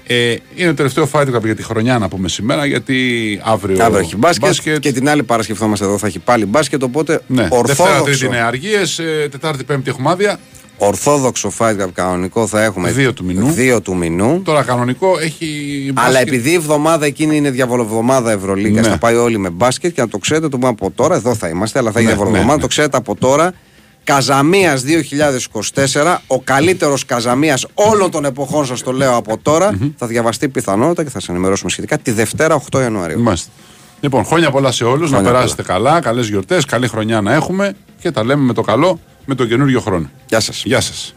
ε, είναι το τελευταίο Fight Club για τη χρονιά να πούμε σήμερα, γιατί αύριο, Αύριο έχει μπάσκετ, και την άλλη Παρασκευή θα είμαστε εδώ θα έχει πάλι μπάσκετ. Οπότε Ναι, Δευτέρα, ορθόδοξο, Τρίτη είναι αργίες, Τετάρτη, Πέμπτη έχουμε άδεια. ορθόδοξο fight club κανονικό θα έχουμε Δύο του μηνού. δύο του μηνού. Τώρα κανονικό έχει. Αλλά μπάσκετ. επειδή η εβδομάδα εκείνη είναι διαβολοβδομάδα Ευρωλίγκας, Ναι. θα πάει όλοι με μπάσκετ και να το ξέρετε, το πούμε από τώρα, εδώ θα είμαστε, αλλά θα είναι Ναι, διαβολοβδομάδα, ναι, ναι. το ξέρετε από τώρα. Καζαμίας 2024, ο καλύτερος Καζαμίας όλων των εποχών, σας το λέω από τώρα, θα διαβαστεί πιθανότατα και θα σα ενημερώσουμε σχετικά τη Δευτέρα 8 Ιανουαρίου. Μάλιστα. Λοιπόν, χρόνια πολλά σε όλους. Να Χρόνια περάσετε καλά, καλές γιορτές, καλή χρονιά να έχουμε και τα λέμε με το καλό με τον καινούριο χρόνο. Γεια σας. Γεια σας.